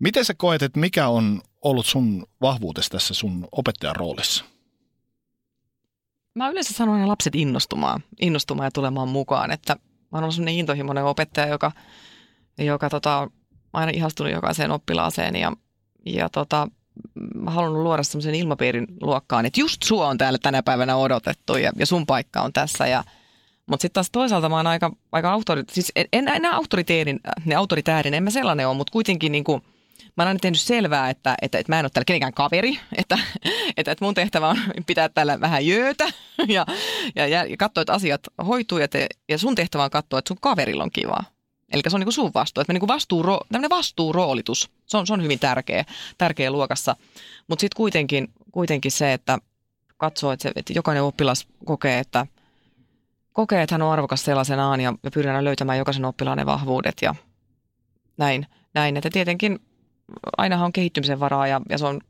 Miten sä koet, että mikä on ollut sun vahvuutesi tässä sun opettajan roolissa? Mä yleensä sanon aina lapset innostumaan, innostumaan ja tulemaan mukaan, että mä oon ollut sellainen intohimoinen opettaja, joka, joka tota, aina ihastunut jokaiseen oppilaaseen ja, ja tota, halunnut luoda semmoisen ilmapiirin luokkaan, että just sua on täällä tänä päivänä odotettu ja, ja sun paikka on tässä ja mutta sitten taas toisaalta mä oon aika, aika autori, siis en, en, en autoriteerin, ne autoritäärin, en mä sellainen ole, mutta kuitenkin niin kuin – mä oon aina tehnyt selvää, että, että, että mä en ole täällä kenenkään kaveri, että, että, että mun tehtävä on pitää täällä vähän jöötä ja, ja, ja katsoa, että asiat hoituu ja, te, ja sun tehtävä on katsoa, että sun kaverilla on kivaa. Eli se on niin sun vastuu, että niin vastuu, tämmöinen vastuuroolitus, se on, se on hyvin tärkeä, tärkeä luokassa. Mutta sitten kuitenkin, kuitenkin se, että katsoo, että, se, että jokainen oppilas kokee, että kokee, että hän on arvokas sellaisenaan ja, ja pyydän löytämään jokaisen oppilaan vahvuudet ja näin. näin. Että tietenkin ainahan on kehittymisen varaa ja, ja se on,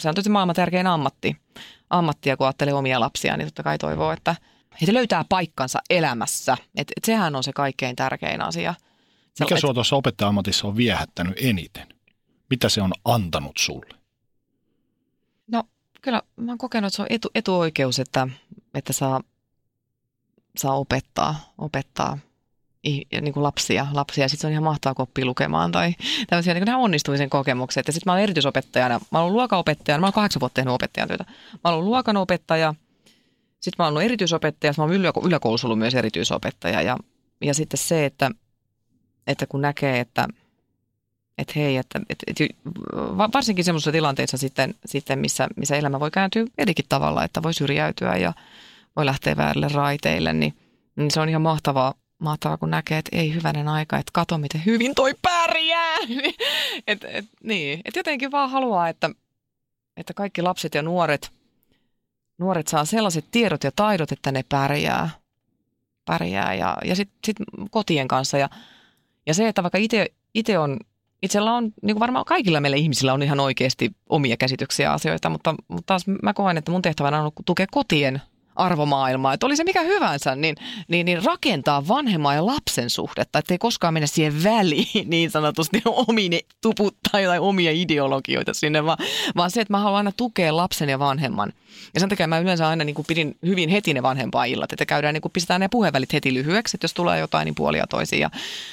se on tietysti maailman tärkein ammatti. Ammattia, kun ajattelee omia lapsia, niin totta kai toivoo, että he löytää paikkansa elämässä. Et, et sehän on se kaikkein tärkein asia. Mikä sinua tuossa opettaja-ammatissa on viehättänyt eniten? Mitä se on antanut sulle? No kyllä mä oon kokenut, että se on etu, etuoikeus, että, että saa, saa opettaa, opettaa niin kuin lapsia, lapsia. Sitten se on ihan mahtavaa koppia lukemaan tai tämmöisiä niin onnistumisen kokemukset. Ja sitten mä olen erityisopettajana, mä olen luokanopettajana, mä olen kahdeksan vuotta tehnyt opettajan työtä. Mä olen luokanopettaja, sitten mä olen ollut erityisopettaja, mä olen yläkoulussa ollut myös erityisopettaja. Ja, ja sitten se, että, että kun näkee, että, että hei, että, että, että varsinkin semmoisissa tilanteissa sitten, sitten missä, missä elämä voi kääntyä erikin tavalla, että voi syrjäytyä ja voi lähteä väärille raiteille, niin, niin se on ihan mahtavaa, mahtavaa, kun näkee, että ei hyvänen aika, että kato miten hyvin toi pärjää. et, et, niin, et jotenkin vaan haluaa, että, että kaikki lapset ja nuoret, nuoret saa sellaiset tiedot ja taidot, että ne pärjää. pärjää ja, ja sitten sit kotien kanssa. Ja, ja se, että vaikka itse on itsellä on, niin kuin varmaan kaikilla meillä ihmisillä on ihan oikeasti omia käsityksiä asioita, mutta, mutta taas mä koen, että mun tehtävänä on tukea kotien arvomaailmaa, että oli se mikä hyvänsä, niin, niin, niin rakentaa vanhemman ja lapsen suhdetta, ettei koskaan mennä siihen väliin niin sanotusti omine tuputtaa tai omia ideologioita sinne, vaan, vaan se, että mä haluan aina tukea lapsen ja vanhemman. Ja sen takia mä yleensä aina niin kuin pidin hyvin heti ne vanhempaa illat, että käydään niin kuin pistetään ne puhevälit heti lyhyeksi, että jos tulee jotain, niin puolia toisiin. Ja,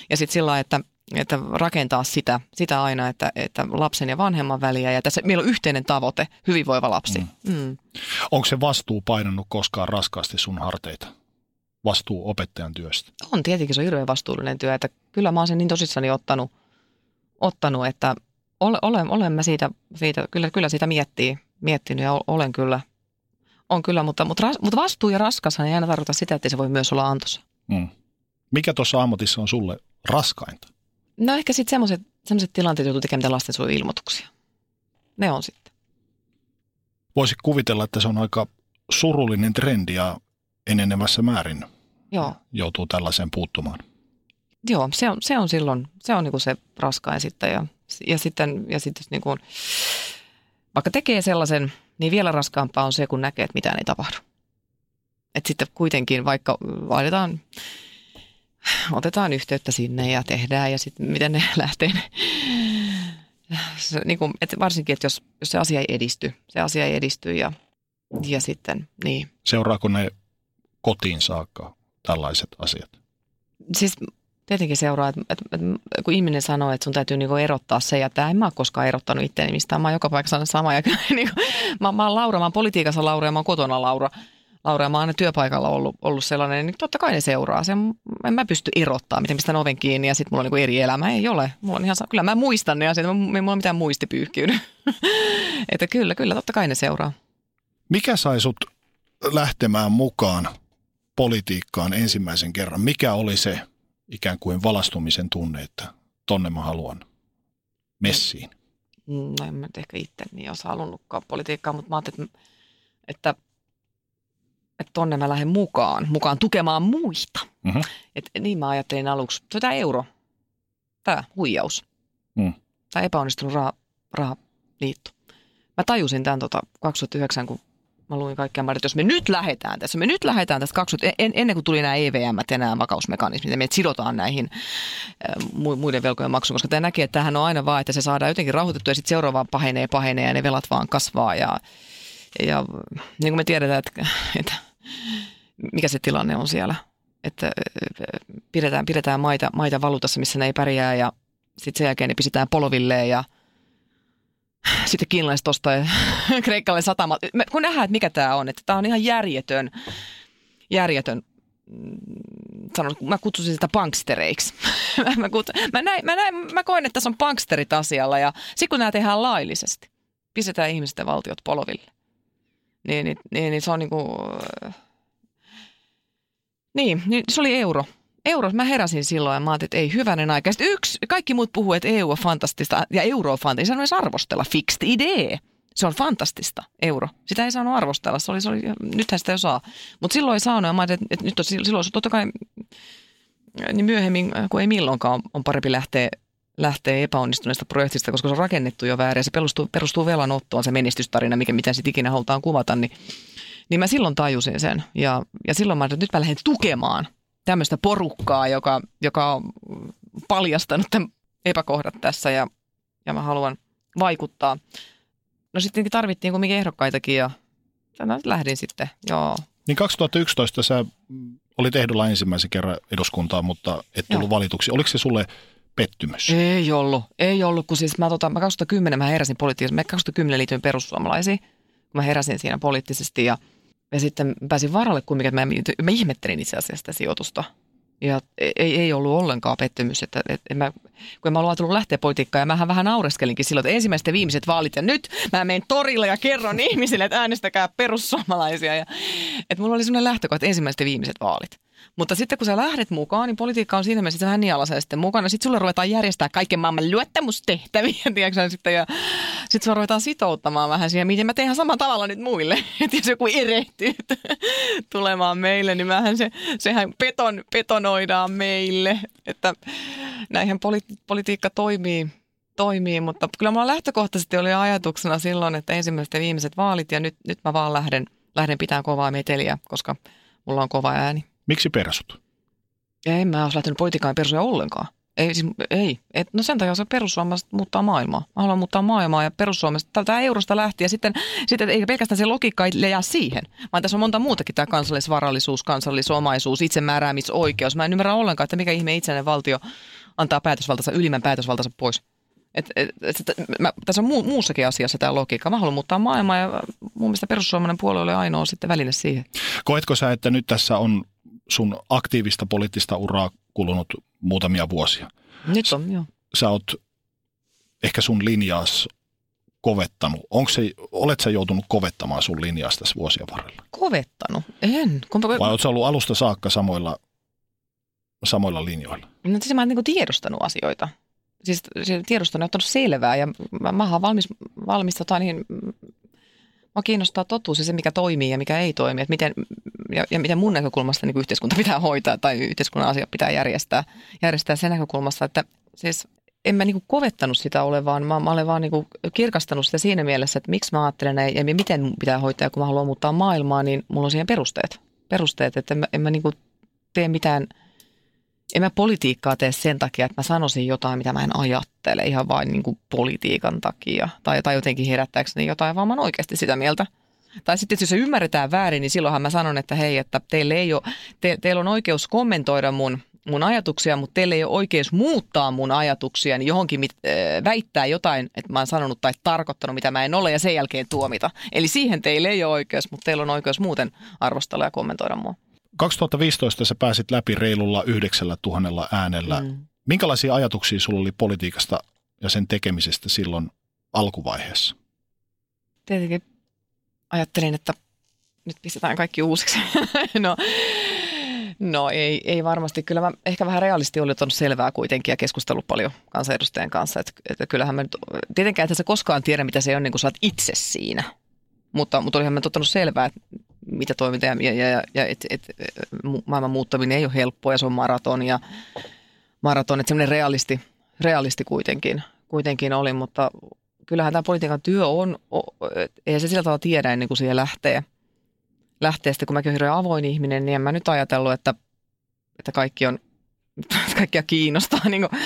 ja sitten sillä että että rakentaa sitä, sitä aina, että, että lapsen ja vanhemman väliä. Ja tässä meillä on yhteinen tavoite, hyvinvoiva lapsi. Mm. Mm. Onko se vastuu painannut koskaan raskaasti sun harteita? Vastuu opettajan työstä? On tietenkin, se on hirveän vastuullinen työ. Että kyllä mä oon sen niin tosissani ottanut, ottanut että olen, olen mä siitä, siitä kyllä, kyllä siitä miettii, miettinyt ja olen kyllä, on kyllä, mutta, mutta, mutta vastuu ja raskashan ei aina tarkoita sitä, että se voi myös olla antossa. Mm. Mikä tuossa ammatissa on sulle raskainta? No ehkä sitten semmoiset, semmoiset tilanteet joutuu tekemään lastensuojeluilmoituksia. Ne on sitten. Voisi kuvitella, että se on aika surullinen trendi ja enenevässä määrin Joo. joutuu tällaiseen puuttumaan. Joo, se on, se on silloin, se on niinku se raskain sitten ja, ja sitten, ja sitten niinku, vaikka tekee sellaisen, niin vielä raskaampaa on se, kun näkee, että mitään ei tapahdu. Että sitten kuitenkin, vaikka laitetaan otetaan yhteyttä sinne ja tehdään ja sitten miten ne lähtee. Se, niin kuin, että varsinkin, että jos, jos se asia ei edisty, se asia ei edisty ja, ja sitten niin. Seuraako ne kotiin saakka tällaiset asiat? Siis tietenkin seuraa, että, että, että kun ihminen sanoo, että sun täytyy niin erottaa se ja tämä, en mä ole koskaan erottanut itseäni mistään. Mä oon joka paikassa sama. Ja, niin kuin, mä, mä oon Laura, mä oon politiikassa Laura ja mä oon kotona Laura. Laura, mä oon aina työpaikalla ollut, ollut sellainen, niin totta kai ne seuraa. Se, en mä pysty erottaa, miten pistän oven kiinni ja sitten mulla on niin eri elämä. Ei ole. Mulla on ihan, kyllä mä muistan ne asiat, mulla on mitään muistipyyhkiydy. että kyllä, kyllä, totta kai ne seuraa. Mikä sai sut lähtemään mukaan politiikkaan ensimmäisen kerran? Mikä oli se ikään kuin valastumisen tunne, että tonne mä haluan messiin? No en mä ehkä itse niin olisi halunnutkaan politiikkaa, mutta mä ajattelin, että, että että tonne mä lähden mukaan, mukaan tukemaan muita. Mm-hmm. Et niin mä ajattelin aluksi. Tämä euro, tämä huijaus, mm. tämä epäonnistunut raha, rahaliitto. Mä tajusin tämän tota 2009, kun mä luin kaikkea, että jos me nyt lähdetään tässä, me nyt lähdetään tästä 20, en, ennen kuin tuli nämä EVM ja nämä vakausmekanismit, ja me sidotaan näihin muiden velkojen maksuun, koska tämä näkee, että tämähän on aina vaan, että se saadaan jotenkin rauhoitettua ja sitten seuraavaan pahenee pahenee ja ne velat vaan kasvaa ja, ja niin kuin me tiedetään, että, että mikä se tilanne on siellä. Että pidetään, pidetään maita, maita valuutassa, missä ne ei pärjää ja sitten sen jälkeen ne pistetään poloville ja sitten kiinalaiset ostaa kreikkalainen satama. Kun nähdään, että mikä tämä on, että tämä on ihan järjetön, järjetön mm, sanon, mä kutsusin sitä bankstereiksi. mä, kutsun, mä, näin, mä, näin, mä koen, että tässä on banksterit asialla ja sitten kun nämä tehdään laillisesti, pistetään ihmisten valtiot poloville niin, niin, niin, niin se on niin kuin, niin, niin se oli euro. Euro, mä heräsin silloin ja mä ajattelin, että ei hyvänen aika. Sitten yksi, kaikki muut puhuu, että EU on fantastista ja euro on fantastista. Se on arvostella. Fixed idea. Se on fantastista, euro. Sitä ei saanut arvostella. Se oli, se oli, nythän sitä jo saa. Mutta silloin ei saanut ja mä ajattelin, että nyt on, silloin totta kai niin myöhemmin, kun ei milloinkaan, on parempi lähteä lähtee epäonnistuneesta projektista, koska se on rakennettu jo väärin ja se perustuu, perustuu velanottoon se menestystarina, mikä mitä sitten ikinä halutaan kuvata, niin, niin mä silloin tajusin sen. Ja, ja silloin mä että nyt mä lähden tukemaan tämmöistä porukkaa, joka, joka on paljastanut tämän epäkohdat tässä ja, ja mä haluan vaikuttaa. No sitten tarvittiin kumminkin ehdokkaitakin ja lähdin sitten, joo. Niin 2011 sä olit ehdolla ensimmäisen kerran eduskuntaan, mutta et tullut Joo. valituksi. Oliko se sulle pettymys? Ei ollut, ei ollut, kun siis mä, tota, mä 2010 mä heräsin poliittisesti, mä 2010 liityin perussuomalaisiin, kun mä heräsin siinä poliittisesti ja, ja sitten pääsin varalle kumminkin, että mä, mä ihmettelin itse asiassa sitä sijoitusta. Ja ei, ei ollut ollenkaan pettymys, että, että mä, kun mä ollut ajatellut lähteä politiikkaan ja mähän vähän naureskelinkin silloin, että ensimmäiset ja viimeiset vaalit ja nyt mä menen torille ja kerron ihmisille, että äänestäkää perussuomalaisia. Ja, että mulla oli sellainen lähtökohta, että ensimmäiset ja viimeiset vaalit. Mutta sitten kun sä lähdet mukaan, niin politiikka on siinä mielessä vähän nialaisen sitten mukana. Sitten sulle ruvetaan järjestää kaiken maailman luottamustehtäviä, tiedätkö, sitten, ja sitten sulla ruvetaan sitouttamaan vähän siihen, miten mä teen samalla tavalla nyt muille. Että jos joku erehtyy tulemaan meille, niin vähän se, sehän beton, betonoidaan meille. Että näinhän poli- politiikka toimii, toimii, mutta kyllä mulla lähtökohtaisesti oli ajatuksena silloin, että ensimmäiset ja viimeiset vaalit ja nyt, nyt mä vaan lähden, lähden pitämään kovaa meteliä, koska mulla on kova ääni. Miksi persut? En mä olisi lähtenyt politiikkaan persuja ollenkaan. Ei, siis, ei. Et, no sen takia se perussuomalaiset muuttaa maailmaa. Mä haluan muuttaa maailmaa ja perussuomalaiset tältä eurosta lähti. Ja sitten, sitten eikä pelkästään se logiikka ei jää siihen, vaan tässä on monta muutakin tämä kansallisvarallisuus, kansallisomaisuus, itsemääräämisoikeus. Mä en ymmärrä ollenkaan, että mikä ihme itsenäinen valtio antaa päätösvaltansa, ylimmän päätösvaltansa pois. Et, et, et, et, mä, tässä on mu, muussakin asiassa tämä logiikka. Mä haluan muuttaa maailmaa ja mun mielestä perussuomalainen puolue oli ainoa sitten väline siihen. Koetko sä, että nyt tässä on sun aktiivista poliittista uraa kulunut muutamia vuosia. Nyt on, joo. Sä oot ehkä sun linjaas kovettanut. Onko se, olet sä joutunut kovettamaan sun linjaas tässä vuosien varrella? Kovettanut? En. Kun... Vai oletko ollut alusta saakka samoilla, samoilla linjoilla? No siis mä oon niin tiedostanut asioita. Siis, siis tiedostanut ja ottanut selvää ja mä, mä oon valmis, valmis tota, niin, Mua kiinnostaa totuus ja se, mikä toimii ja mikä ei toimi. Että miten, ja, ja miten mun näkökulmasta niin yhteiskunta pitää hoitaa tai yhteiskunnan asiat pitää järjestää, järjestää sen näkökulmasta, että siis en mä niinku kovettanut sitä ole, vaan mä, mä olen vaan niinku kirkastanut sitä siinä mielessä, että miksi mä ajattelen näin ja miten pitää hoitaa, kun mä haluan muuttaa maailmaa, niin mulla on siihen perusteet. Perusteet, että en mä, en mä niinku tee mitään – en mä politiikkaa tee sen takia, että mä sanoisin jotain, mitä mä en ajattele ihan vain niin kuin politiikan takia. Tai, tai jotenkin herättääkseni jotain, vaan mä oon oikeasti sitä mieltä. Tai sitten jos se ymmärretään väärin, niin silloinhan mä sanon, että hei, että teille ei ole, te, teillä on oikeus kommentoida mun, mun ajatuksia, mutta teille ei ole oikeus muuttaa mun ajatuksia, niin johonkin mit, äh, väittää jotain, että mä oon sanonut tai tarkoittanut, mitä mä en ole, ja sen jälkeen tuomita. Eli siihen teille ei ole oikeus, mutta teillä on oikeus muuten arvostella ja kommentoida mua. 2015 sä pääsit läpi reilulla yhdeksällä tuhannella äänellä. Mm. Minkälaisia ajatuksia sulla oli politiikasta ja sen tekemisestä silloin alkuvaiheessa? Tietenkin ajattelin, että nyt pistetään kaikki uusiksi. no, no ei, ei varmasti. Kyllä mä ehkä vähän realisti oli ottanut selvää kuitenkin ja keskustellut paljon kansanedustajien kanssa. Että, että kyllähän mä nyt, tietenkään että sä koskaan tiedä, mitä se on, niin kuin sä oot itse siinä. Mutta, mutta olihan mä ottanut selvää, että mitä toimitaan ja, ja, ja et, et, maailman muuttaminen ei ole helppoa ja se on maraton ja maraton, että semmoinen realisti, realisti kuitenkin, kuitenkin oli, mutta kyllähän tämä politiikan työ on, ei se sillä tavalla tiedä ennen kuin siihen lähtee. Lähtee sitten, kun mäkin olen hirveän avoin ihminen, niin en mä nyt ajatellut, että, että kaikki on, kaikkia kiinnostaa niin kuin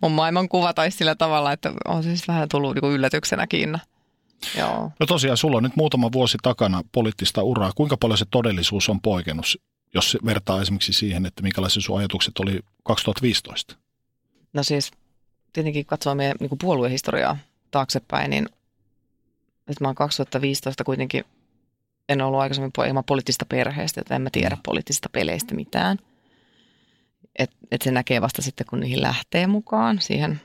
mun maailmankuva tai sillä tavalla, että on siis vähän tullut niin yllätyksenä kiinna. Joo. No tosiaan, sulla on nyt muutama vuosi takana poliittista uraa. Kuinka paljon se todellisuus on poikennut, jos vertaa esimerkiksi siihen, että minkälaisia sun ajatukset oli 2015? No siis tietenkin katsoa meidän niin puoluehistoriaa taaksepäin, niin nyt mä oon 2015 kuitenkin, en ollut aikaisemmin ilman poliittista perheestä, että en mä tiedä mm. poliittisista peleistä mitään. Et, et se näkee vasta sitten, kun niihin lähtee mukaan siihen.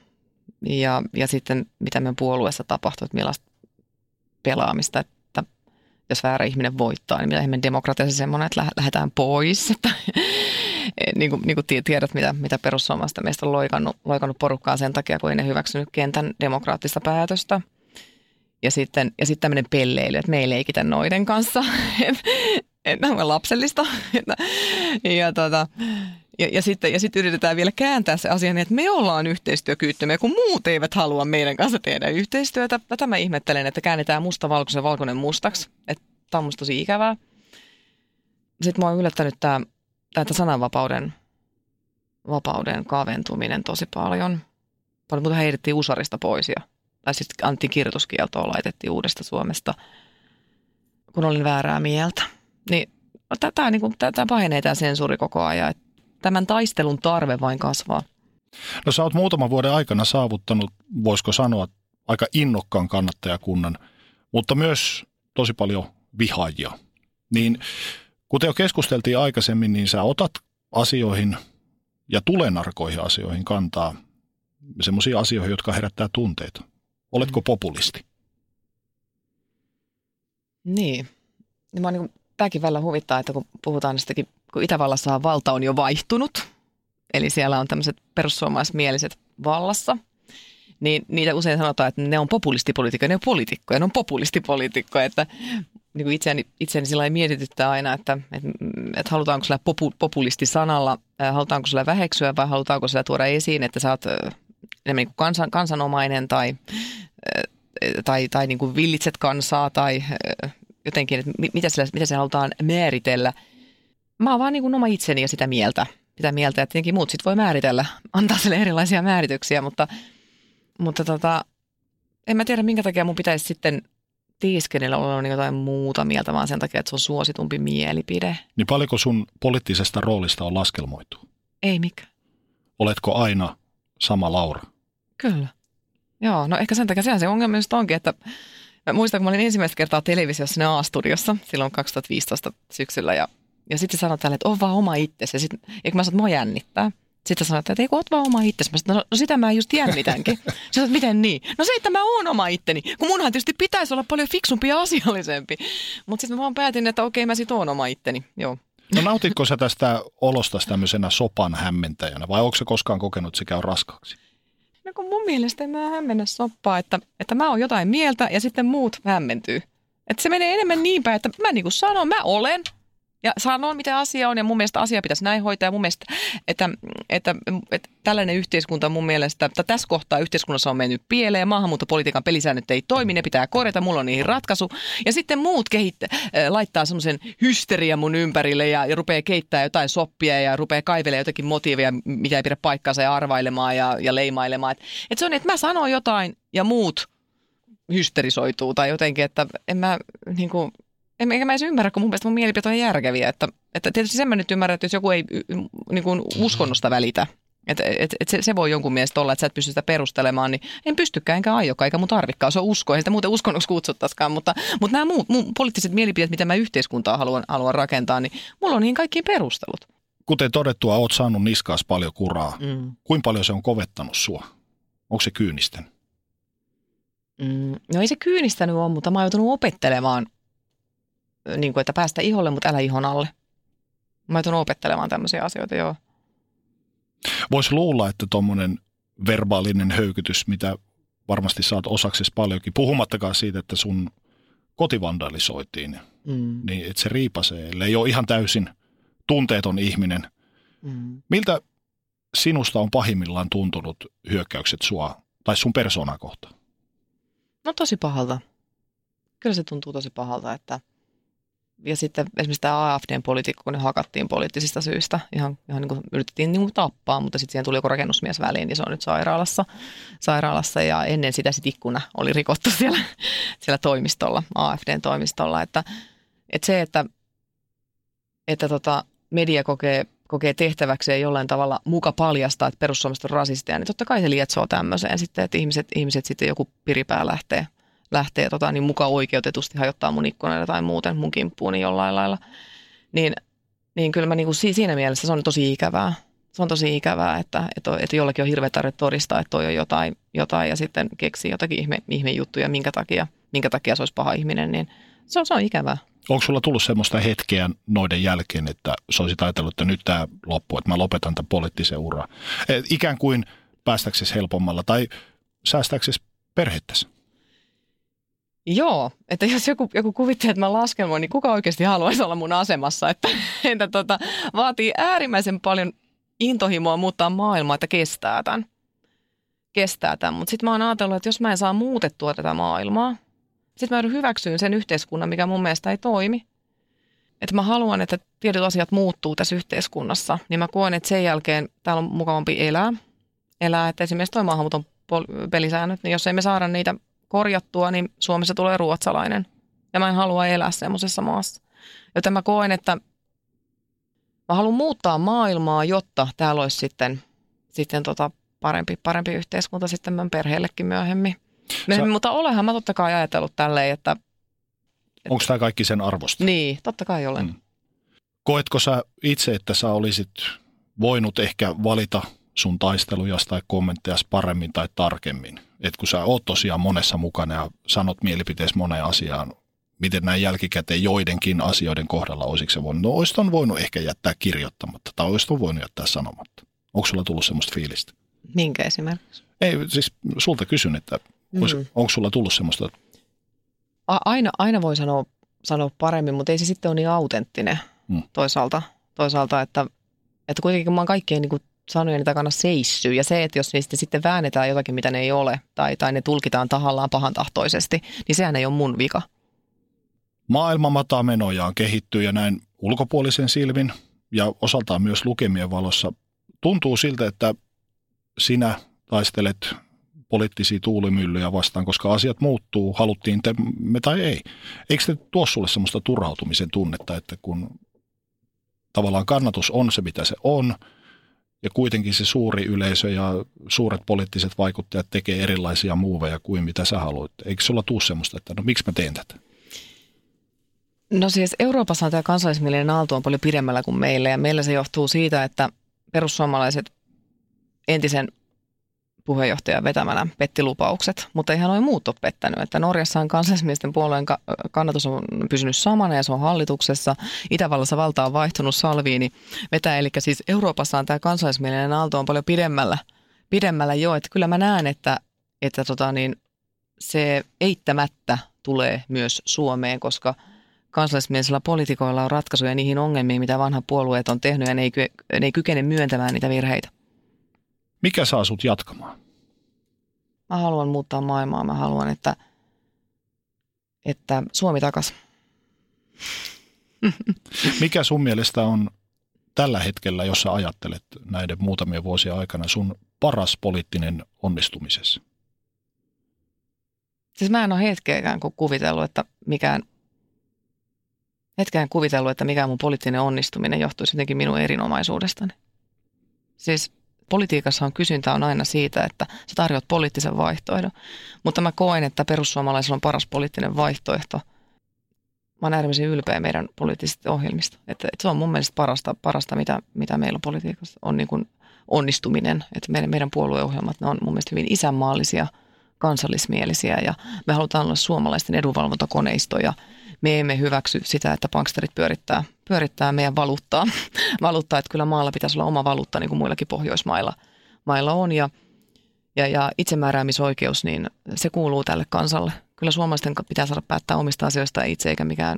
Ja, ja sitten mitä meidän puolueessa tapahtuu, että millaista pelaamista, että jos väärä ihminen voittaa, niin mitä demokratia se semmoinen, että lähdetään pois. Että, niin, kuin, niin kuin tiedät, mitä, mitä perussuomalaista meistä on loikannut, loikannut porukkaa sen takia, kun ei ne hyväksynyt kentän demokraattista päätöstä. Ja sitten, ja sitten tämmöinen pelleily, että me ei leikitä noiden kanssa. että on lapsellista. ja, tota, ja, ja, sitten, ja sitten yritetään vielä kääntää se asia niin, että me ollaan yhteistyökyvyttömiä, kun muut eivät halua meidän kanssa tehdä yhteistyötä. Tätä mä ihmettelen, että käännetään musta valkoisen valkoinen mustaksi. Että tämä on musta tosi ikävää. Sitten mua on yllättänyt tämä, tämä sananvapauden vapauden kaventuminen tosi paljon. Paljon muuta heitettiin Usarista pois ja, tai sitten antti kirjoituskieltoa laitettiin uudesta Suomesta, kun olin väärää mieltä. Niin tätä, niin pahenee tämä sensuuri koko ajan. Että tämän taistelun tarve vain kasvaa. No sä oot muutaman vuoden aikana saavuttanut, voisiko sanoa, aika innokkaan kannattajakunnan, mutta myös tosi paljon vihaajia. Niin kuten jo keskusteltiin aikaisemmin, niin sä otat asioihin ja tulenarkoihin asioihin kantaa semmoisiin asioihin, jotka herättää tunteita. Oletko populisti? Niin. Ja mä niin tämäkin välillä huvittaa, että kun puhutaan niistäkin, kun Itävallassa valta on jo vaihtunut, eli siellä on tämmöiset perussuomalaismieliset vallassa, niin niitä usein sanotaan, että ne on populistipolitiikkoja, ne on poliitikkoja, ne on populistipoliitikkoja, että niin itseäni, itseäni sillä mietityttää aina, että, että, että halutaanko sillä popu, populistisanalla, äh, halutaanko sillä väheksyä vai halutaanko sillä tuoda esiin, että sä oot äh, enemmän niin kansan, kansanomainen tai, äh, tai, tai niin kuin villitset kansaa tai jotenkin, että mitä sillä, mitä se halutaan määritellä. Mä oon vaan niin kuin oma itseni ja sitä mieltä, sitä mieltä, että tietenkin muut sit voi määritellä, antaa sille erilaisia määrityksiä, mutta, mutta tota, en mä tiedä minkä takia mun pitäisi sitten tiiskenillä olla jotain muuta mieltä, vaan sen takia, että se on suositumpi mielipide. Niin paljonko sun poliittisesta roolista on laskelmoitu? Ei mikä. Oletko aina sama Laura? Kyllä. Joo, no ehkä sen takia sehän se ongelma just onkin, että mä muistan, kun mä olin ensimmäistä kertaa televisiossa ne A-studiossa silloin 2015 syksyllä ja, ja sitten sanoit tälle, että on vaan oma itsesi ja sitten, ja kun mä sanoin, että mua jännittää. Sitten sanoit, että ei kun oot vaan oma itsesi. Mä sanoin, no, no sitä mä just jännitänkin. Sanoit, miten niin? No se, että mä oon oma itteni. Kun munhan tietysti pitäisi olla paljon fiksumpi ja asiallisempi. Mutta sitten mä vaan päätin, että okei mä sit oon oma itteni. Joo. No nautitko sä tästä olosta tämmöisenä sopan hämmentäjänä vai onko se koskaan kokenut, että se käy raskaaksi? No kun mun mielestä en mä hämmennä soppaa, että, että mä oon jotain mieltä ja sitten muut hämmentyy. Että se menee enemmän niin päin, että mä niin kuin sanon, mä olen, ja sanon, mitä asia on ja mun mielestä asia pitäisi näin hoitaa ja mun mielestä, että, että, että tällainen yhteiskunta mun mielestä, että tässä kohtaa yhteiskunnassa on mennyt pieleen ja maahanmuuttopolitiikan pelisäännöt ei toimi, ne pitää korjata, mulla on niihin ratkaisu. Ja sitten muut kehittää, laittaa semmoisen hysteria mun ympärille ja, ja rupeaa keittää jotain soppia ja rupeaa kaivelemaan jotakin motiivia, mitä ei pidä paikkaansa ja arvailemaan ja, ja leimailemaan. Että et se on, että mä sanon jotain ja muut hysterisoituu tai jotenkin, että en mä niin kuin, enkä mä edes ymmärrä, kun mun mielestä mun mielipiteet on järkeviä. Että, että tietysti sen mä nyt ymmärrän, että jos joku ei niin kuin uskonnosta välitä, että et, et se, se voi jonkun mielestä olla, että sä et pysty sitä perustelemaan, niin en pystykään enkä aiokaan, eikä mun tarvikkaan. Se on usko, ei sitä muuten uskonnoksi kutsuttaisikaan, mutta, mutta nämä muut mun poliittiset mielipiteet, mitä mä yhteiskuntaa haluan, haluan rakentaa, niin mulla on niin kaikki perustelut. Kuten todettua, oot saanut niskaas paljon kuraa. Mm. Kuinka paljon se on kovettanut sua? Onko se kyynisten? Mm, no ei se kyynistänyt ole, mutta mä oon joutunut opettelemaan niin kuin, että päästä iholle, mutta älä ihon alle. Mä tuun opettelemaan tämmöisiä asioita, joo. Voisi luulla, että tuommoinen verbaalinen höykytys, mitä varmasti saat osaksi paljonkin, puhumattakaan siitä, että sun kotivandalisoitiin, mm. niin että se riipasee, ellei ole ihan täysin tunteeton ihminen. Mm. Miltä sinusta on pahimmillaan tuntunut hyökkäykset sua tai sun persoonaa kohtaan? No tosi pahalta. Kyllä se tuntuu tosi pahalta, että – ja sitten esimerkiksi tämä AFDn poliitikko, kun ne hakattiin poliittisista syistä, ihan, ihan niin kuin yritettiin niin kuin tappaa, mutta sitten siihen tuli joku rakennusmies väliin, niin se on nyt sairaalassa. sairaalassa ja ennen sitä sitten ikkuna oli rikottu siellä, siellä toimistolla, AFDn toimistolla. Että, että se, että, että tota, media kokee, kokee tehtäväkseen jollain tavalla muka paljastaa, että perussuomalaiset on rasisteja, niin totta kai se lietsoo tämmöiseen sitten, että ihmiset, ihmiset sitten joku piripää lähtee lähtee tota, niin mukaan oikeutetusti hajottaa mun ikkunalle tai muuten mun kimppuuni niin jollain lailla. Niin, niin kyllä mä niin kuin siinä mielessä se on tosi ikävää. Se on tosi ikävää, että, että, että jollakin on hirveä tarve todistaa, että toi on jotain, jotain ja sitten keksii jotakin ihme, ihme juttuja, minkä takia, minkä takia se olisi paha ihminen, niin se on, se on ikävää. Onko sulla tullut semmoista hetkeä noiden jälkeen, että sä olisit ajatellut, että nyt tämä loppuu, että mä lopetan tämän poliittisen uran? ikään kuin päästäksesi helpommalla tai säästäksesi perhettäsi? Joo, että jos joku, joku kuvittelee, että mä laskelmoin, niin kuka oikeasti haluaisi olla mun asemassa, että, että tota, vaatii äärimmäisen paljon intohimoa muuttaa maailmaa, että kestää tämän. Kestää tämän, mutta sitten mä oon ajatellut, että jos mä en saa muutettua tätä maailmaa, sitten mä hyväksyyn sen yhteiskunnan, mikä mun mielestä ei toimi. Että mä haluan, että tietyt asiat muuttuu tässä yhteiskunnassa, niin mä koen, että sen jälkeen täällä on mukavampi elää. Elää, että esimerkiksi toi maahanmuuton pelisäännöt, niin jos ei me saada niitä korjattua, niin Suomessa tulee ruotsalainen. Ja mä en halua elää semmoisessa maassa. Joten mä koen, että mä haluan muuttaa maailmaa, jotta täällä olisi sitten, sitten tota parempi, parempi yhteiskunta sitten meidän perheellekin myöhemmin. Sä... Mutta olehan mä totta kai ajatellut tälleen, että... että Onko tämä kaikki sen arvosta? Niin, totta kai olen. Hmm. Koetko sä itse, että sä olisit voinut ehkä valita sun taisteluja tai kommentteja paremmin tai tarkemmin. Et kun sä oot tosiaan monessa mukana ja sanot mielipiteessä moneen asiaan, miten näin jälkikäteen joidenkin asioiden kohdalla olisiko se voinut, no olisit on voinut ehkä jättää kirjoittamatta tai olisit on voinut jättää sanomatta. Onko sulla tullut semmoista fiilistä? Minkä esimerkiksi? Ei, siis sulta kysyn, että mm. onko sulla tullut semmoista? A- aina, aina voi sanoa, sanoa paremmin, mutta ei se sitten ole niin autenttinen mm. toisaalta, toisaalta että, että kuitenkin mä oon kaikkien niin sanojeni takana seissyy. Ja se, että jos niistä sitten väännetään jotakin, mitä ne ei ole, tai, tai ne tulkitaan tahallaan pahantahtoisesti, niin sehän ei ole mun vika. Maailma mataa menojaan, kehittyy ja näin ulkopuolisen silmin ja osaltaan myös lukemien valossa. Tuntuu siltä, että sinä taistelet poliittisia tuulimyllyjä vastaan, koska asiat muuttuu, haluttiin te, me tai ei. Eikö se tuo sulle semmoista turhautumisen tunnetta, että kun tavallaan kannatus on se, mitä se on, ja kuitenkin se suuri yleisö ja suuret poliittiset vaikuttajat tekee erilaisia muuveja kuin mitä sä haluat. Eikö sulla tuu semmoista, että no miksi mä teen tätä? No siis Euroopassa tämä kansallismielinen aalto on paljon pidemmällä kuin meillä ja meillä se johtuu siitä, että perussuomalaiset entisen puheenjohtajan vetämänä petti lupaukset, mutta ihan noin muut ole pettänyt. Että Norjassa on kansallismiesten puolueen kannatus on pysynyt samana ja se on hallituksessa. Itävallassa valta on vaihtunut Salviini vetää, eli siis Euroopassa on tämä kansallismielinen aalto on paljon pidemmällä, pidemmällä jo. Että kyllä mä näen, että, että tota niin, se eittämättä tulee myös Suomeen, koska kansallismielisillä poliitikoilla on ratkaisuja niihin ongelmiin, mitä vanhat puolueet on tehnyt ja ne ei, ne ei kykene myöntämään niitä virheitä. Mikä saa sut jatkamaan? Mä haluan muuttaa maailmaa. Mä haluan, että, että Suomi takas. Mikä sun mielestä on tällä hetkellä, jos sä ajattelet näiden muutamien vuosien aikana sun paras poliittinen onnistumisessa? Siis mä en ole hetkeäkään kuvitellut, että mikään hetkään kuvitellut, että mikään mun poliittinen onnistuminen johtuisi jotenkin minun erinomaisuudestani. Siis politiikassa on kysyntä on aina siitä, että sä tarjoat poliittisen vaihtoehdon. Mutta mä koen, että perussuomalaisilla on paras poliittinen vaihtoehto. Mä oon äärimmäisen ylpeä meidän poliittisista ohjelmista. Että, että se on mun mielestä parasta, parasta mitä, mitä meillä on politiikassa, on niin kuin onnistuminen. Että meidän, meidän puolueohjelmat, ne on mun mielestä hyvin isänmaallisia, kansallismielisiä ja me halutaan olla suomalaisten edunvalvontakoneistoja – me emme hyväksy sitä, että banksterit pyörittää, pyörittää meidän valuuttaa. valuuttaa, että kyllä maalla pitäisi olla oma valuutta, niin kuin muillakin Pohjoismailla mailla on. Ja, ja, ja itsemääräämisoikeus, niin se kuuluu tälle kansalle. Kyllä suomalaisten pitää saada päättää omista asioista itse, eikä mikään,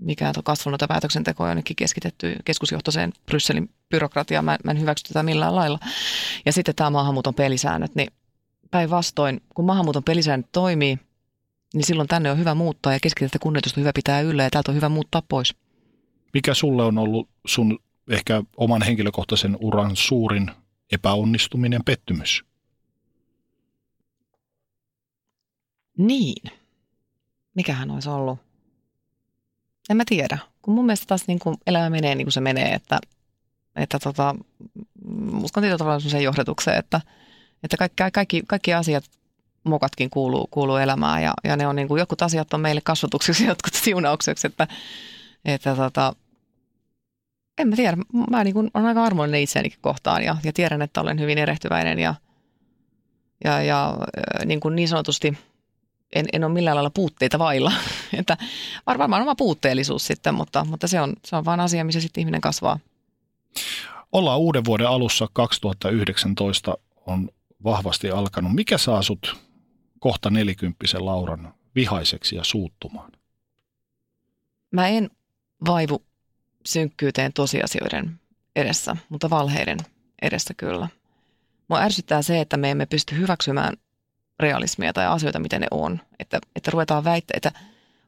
mikään kasvanut päätöksenteko jonnekin keskitetty keskusjohtoiseen Brysselin byrokratiaan. Mä, mä en hyväksy tätä millään lailla. Ja sitten tämä maahanmuuton pelisäännöt, niin päinvastoin, kun maahanmuuton pelisäännöt toimii – niin silloin tänne on hyvä muuttaa ja keskitettä kunnioitusta hyvä pitää yllä ja täältä on hyvä muuttaa pois. Mikä sulle on ollut sun ehkä oman henkilökohtaisen uran suurin epäonnistuminen, pettymys? Niin. Mikähän olisi ollut? En mä tiedä. Kun mun mielestä taas niin kuin elämä menee niin kuin se menee, että, että tota, uskon tietyllä tavalla sellaiseen johdetukseen, että, että kaikki, kaikki, kaikki asiat mokatkin kuuluu, kuuluu elämään ja, ja ne on niin kuin, jotkut asiat on meille kasvatukseksi, jotkut siunaukseksi, että, että tota, en mä tiedä, mä niin kuin, olen aika armollinen itseänikin kohtaan ja, ja tiedän, että olen hyvin erehtyväinen ja, ja, ja niin, kuin niin sanotusti en, en ole millään lailla puutteita vailla. että varmaan oma puutteellisuus sitten, mutta, mutta se, on, se on vaan asia, missä sitten ihminen kasvaa. Ollaan uuden vuoden alussa 2019 on vahvasti alkanut. Mikä saa sut kohta nelikymppisen Lauran vihaiseksi ja suuttumaan? Mä en vaivu synkkyyteen tosiasioiden edessä, mutta valheiden edessä kyllä. Mua ärsyttää se, että me emme pysty hyväksymään realismia tai asioita, miten ne on. Että, että ruvetaan väittää, että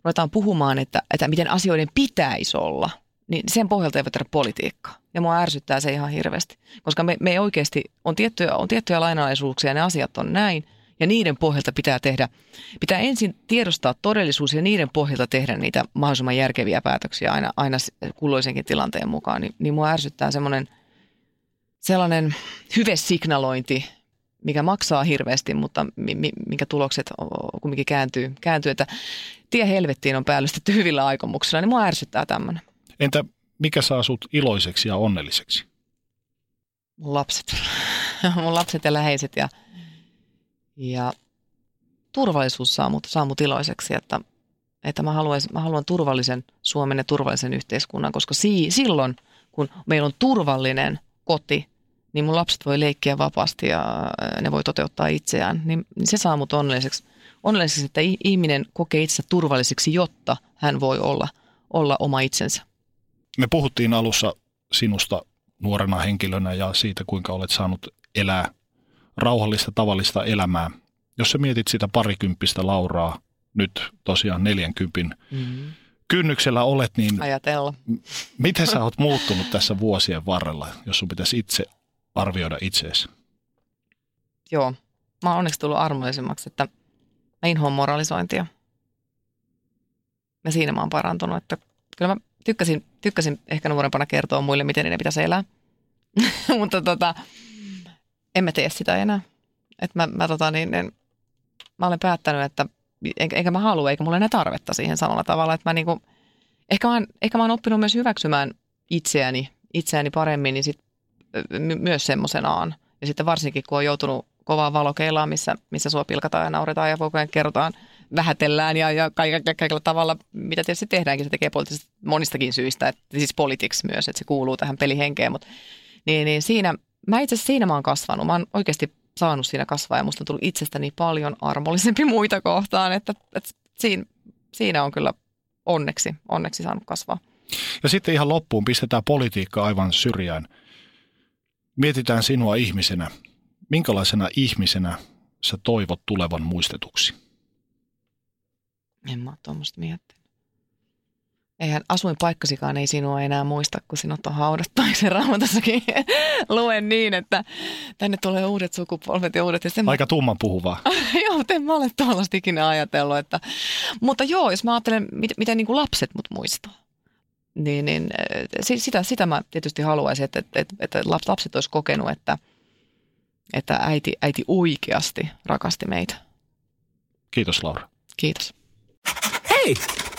ruvetaan puhumaan, että, että miten asioiden pitäisi olla – niin sen pohjalta ei voi tehdä politiikkaa. Ja mua ärsyttää se ihan hirveästi, koska me, me ei oikeasti, on tiettyjä, on tiettyjä lainalaisuuksia ne asiat on näin, ja niiden pohjalta pitää tehdä, pitää ensin tiedostaa todellisuus ja niiden pohjalta tehdä niitä mahdollisimman järkeviä päätöksiä aina, aina kulloisenkin tilanteen mukaan. Niin, niin mua ärsyttää semmoinen sellainen hyvesignalointi, mikä maksaa hirveästi, mutta minkä tulokset kumminkin kääntyy, kääntyy, että tie helvettiin on päällystetty hyvillä aikomuksilla, niin mua ärsyttää tämmöinen. Entä mikä saa sut iloiseksi ja onnelliseksi? mun lapset. mun lapset ja läheiset ja, ja turvallisuus saa mut, saa mut iloiseksi, että, että mä, haluaisin, mä haluan turvallisen Suomen ja turvallisen yhteiskunnan, koska si, silloin, kun meillä on turvallinen koti, niin mun lapset voi leikkiä vapaasti ja ne voi toteuttaa itseään, niin, niin se saa mut onnelliseksi, onnelliseksi, että ihminen kokee itsensä turvalliseksi, jotta hän voi olla, olla oma itsensä. Me puhuttiin alussa sinusta nuorena henkilönä ja siitä, kuinka olet saanut elää rauhallista, tavallista elämää. Jos sä mietit sitä parikymppistä Lauraa, nyt tosiaan neljänkympin mm-hmm. kynnyksellä olet, niin Ajatella. miten sä oot muuttunut tässä vuosien varrella, jos sun pitäisi itse arvioida itseesi? Joo, mä oon onneksi tullut armollisemmaksi, että mä inhoan moralisointia. Ja siinä mä oon parantunut, että kyllä mä tykkäsin, tykkäsin ehkä nuorempana kertoa muille, miten ne pitäisi elää. Mutta tota, en mä tee sitä enää. Et mä, mä, tota, niin, en, mä olen päättänyt, että enkä, enkä mä halua, eikä mulla enää tarvetta siihen samalla tavalla. Että mä niinku, ehkä, mä ehkä mä oon oppinut myös hyväksymään itseäni, itseäni paremmin, niin sit, my, myös semmoisenaan. Ja sitten varsinkin, kun on joutunut kovaa valokeilaan, missä, missä sua pilkataan ja nauretaan ja koko ajan kerrotaan, vähätellään ja, ja kaikilla, kaikilla tavalla, mitä tietysti tehdäänkin, se tekee poliittisesti monistakin syistä, että siis politics myös, että se kuuluu tähän pelihenkeen, mutta niin, niin siinä, mä itse asiassa siinä mä oon kasvanut, mä oon oikeasti saanut siinä kasvaa ja musta on tullut itsestäni paljon armollisempi muita kohtaan, että, että siinä, siinä on kyllä onneksi, onneksi saanut kasvaa. Ja sitten ihan loppuun pistetään politiikka aivan syrjään. Mietitään sinua ihmisenä. Minkälaisena ihmisenä sä toivot tulevan muistetuksi? En mä ole tuommoista miettinyt. Eihän asuinpaikkasikaan ei sinua enää muista, kun sinut on haudattu. Se raamatassakin luen niin, että tänne tulee uudet sukupolvet ja uudet. Ja sen Aika tumman puhuvaa. joo, mutta en mä ole tuollaista ikinä ajatellut. Että... Mutta joo, jos mä ajattelen, miten, miten niin kuin lapset mut muistaa. Niin, niin sitä, sitä mä tietysti haluaisin, että, että, että lapset olisi kokenut, että, että äiti, äiti oikeasti rakasti meitä. Kiitos Laura. Kiitos. Hei!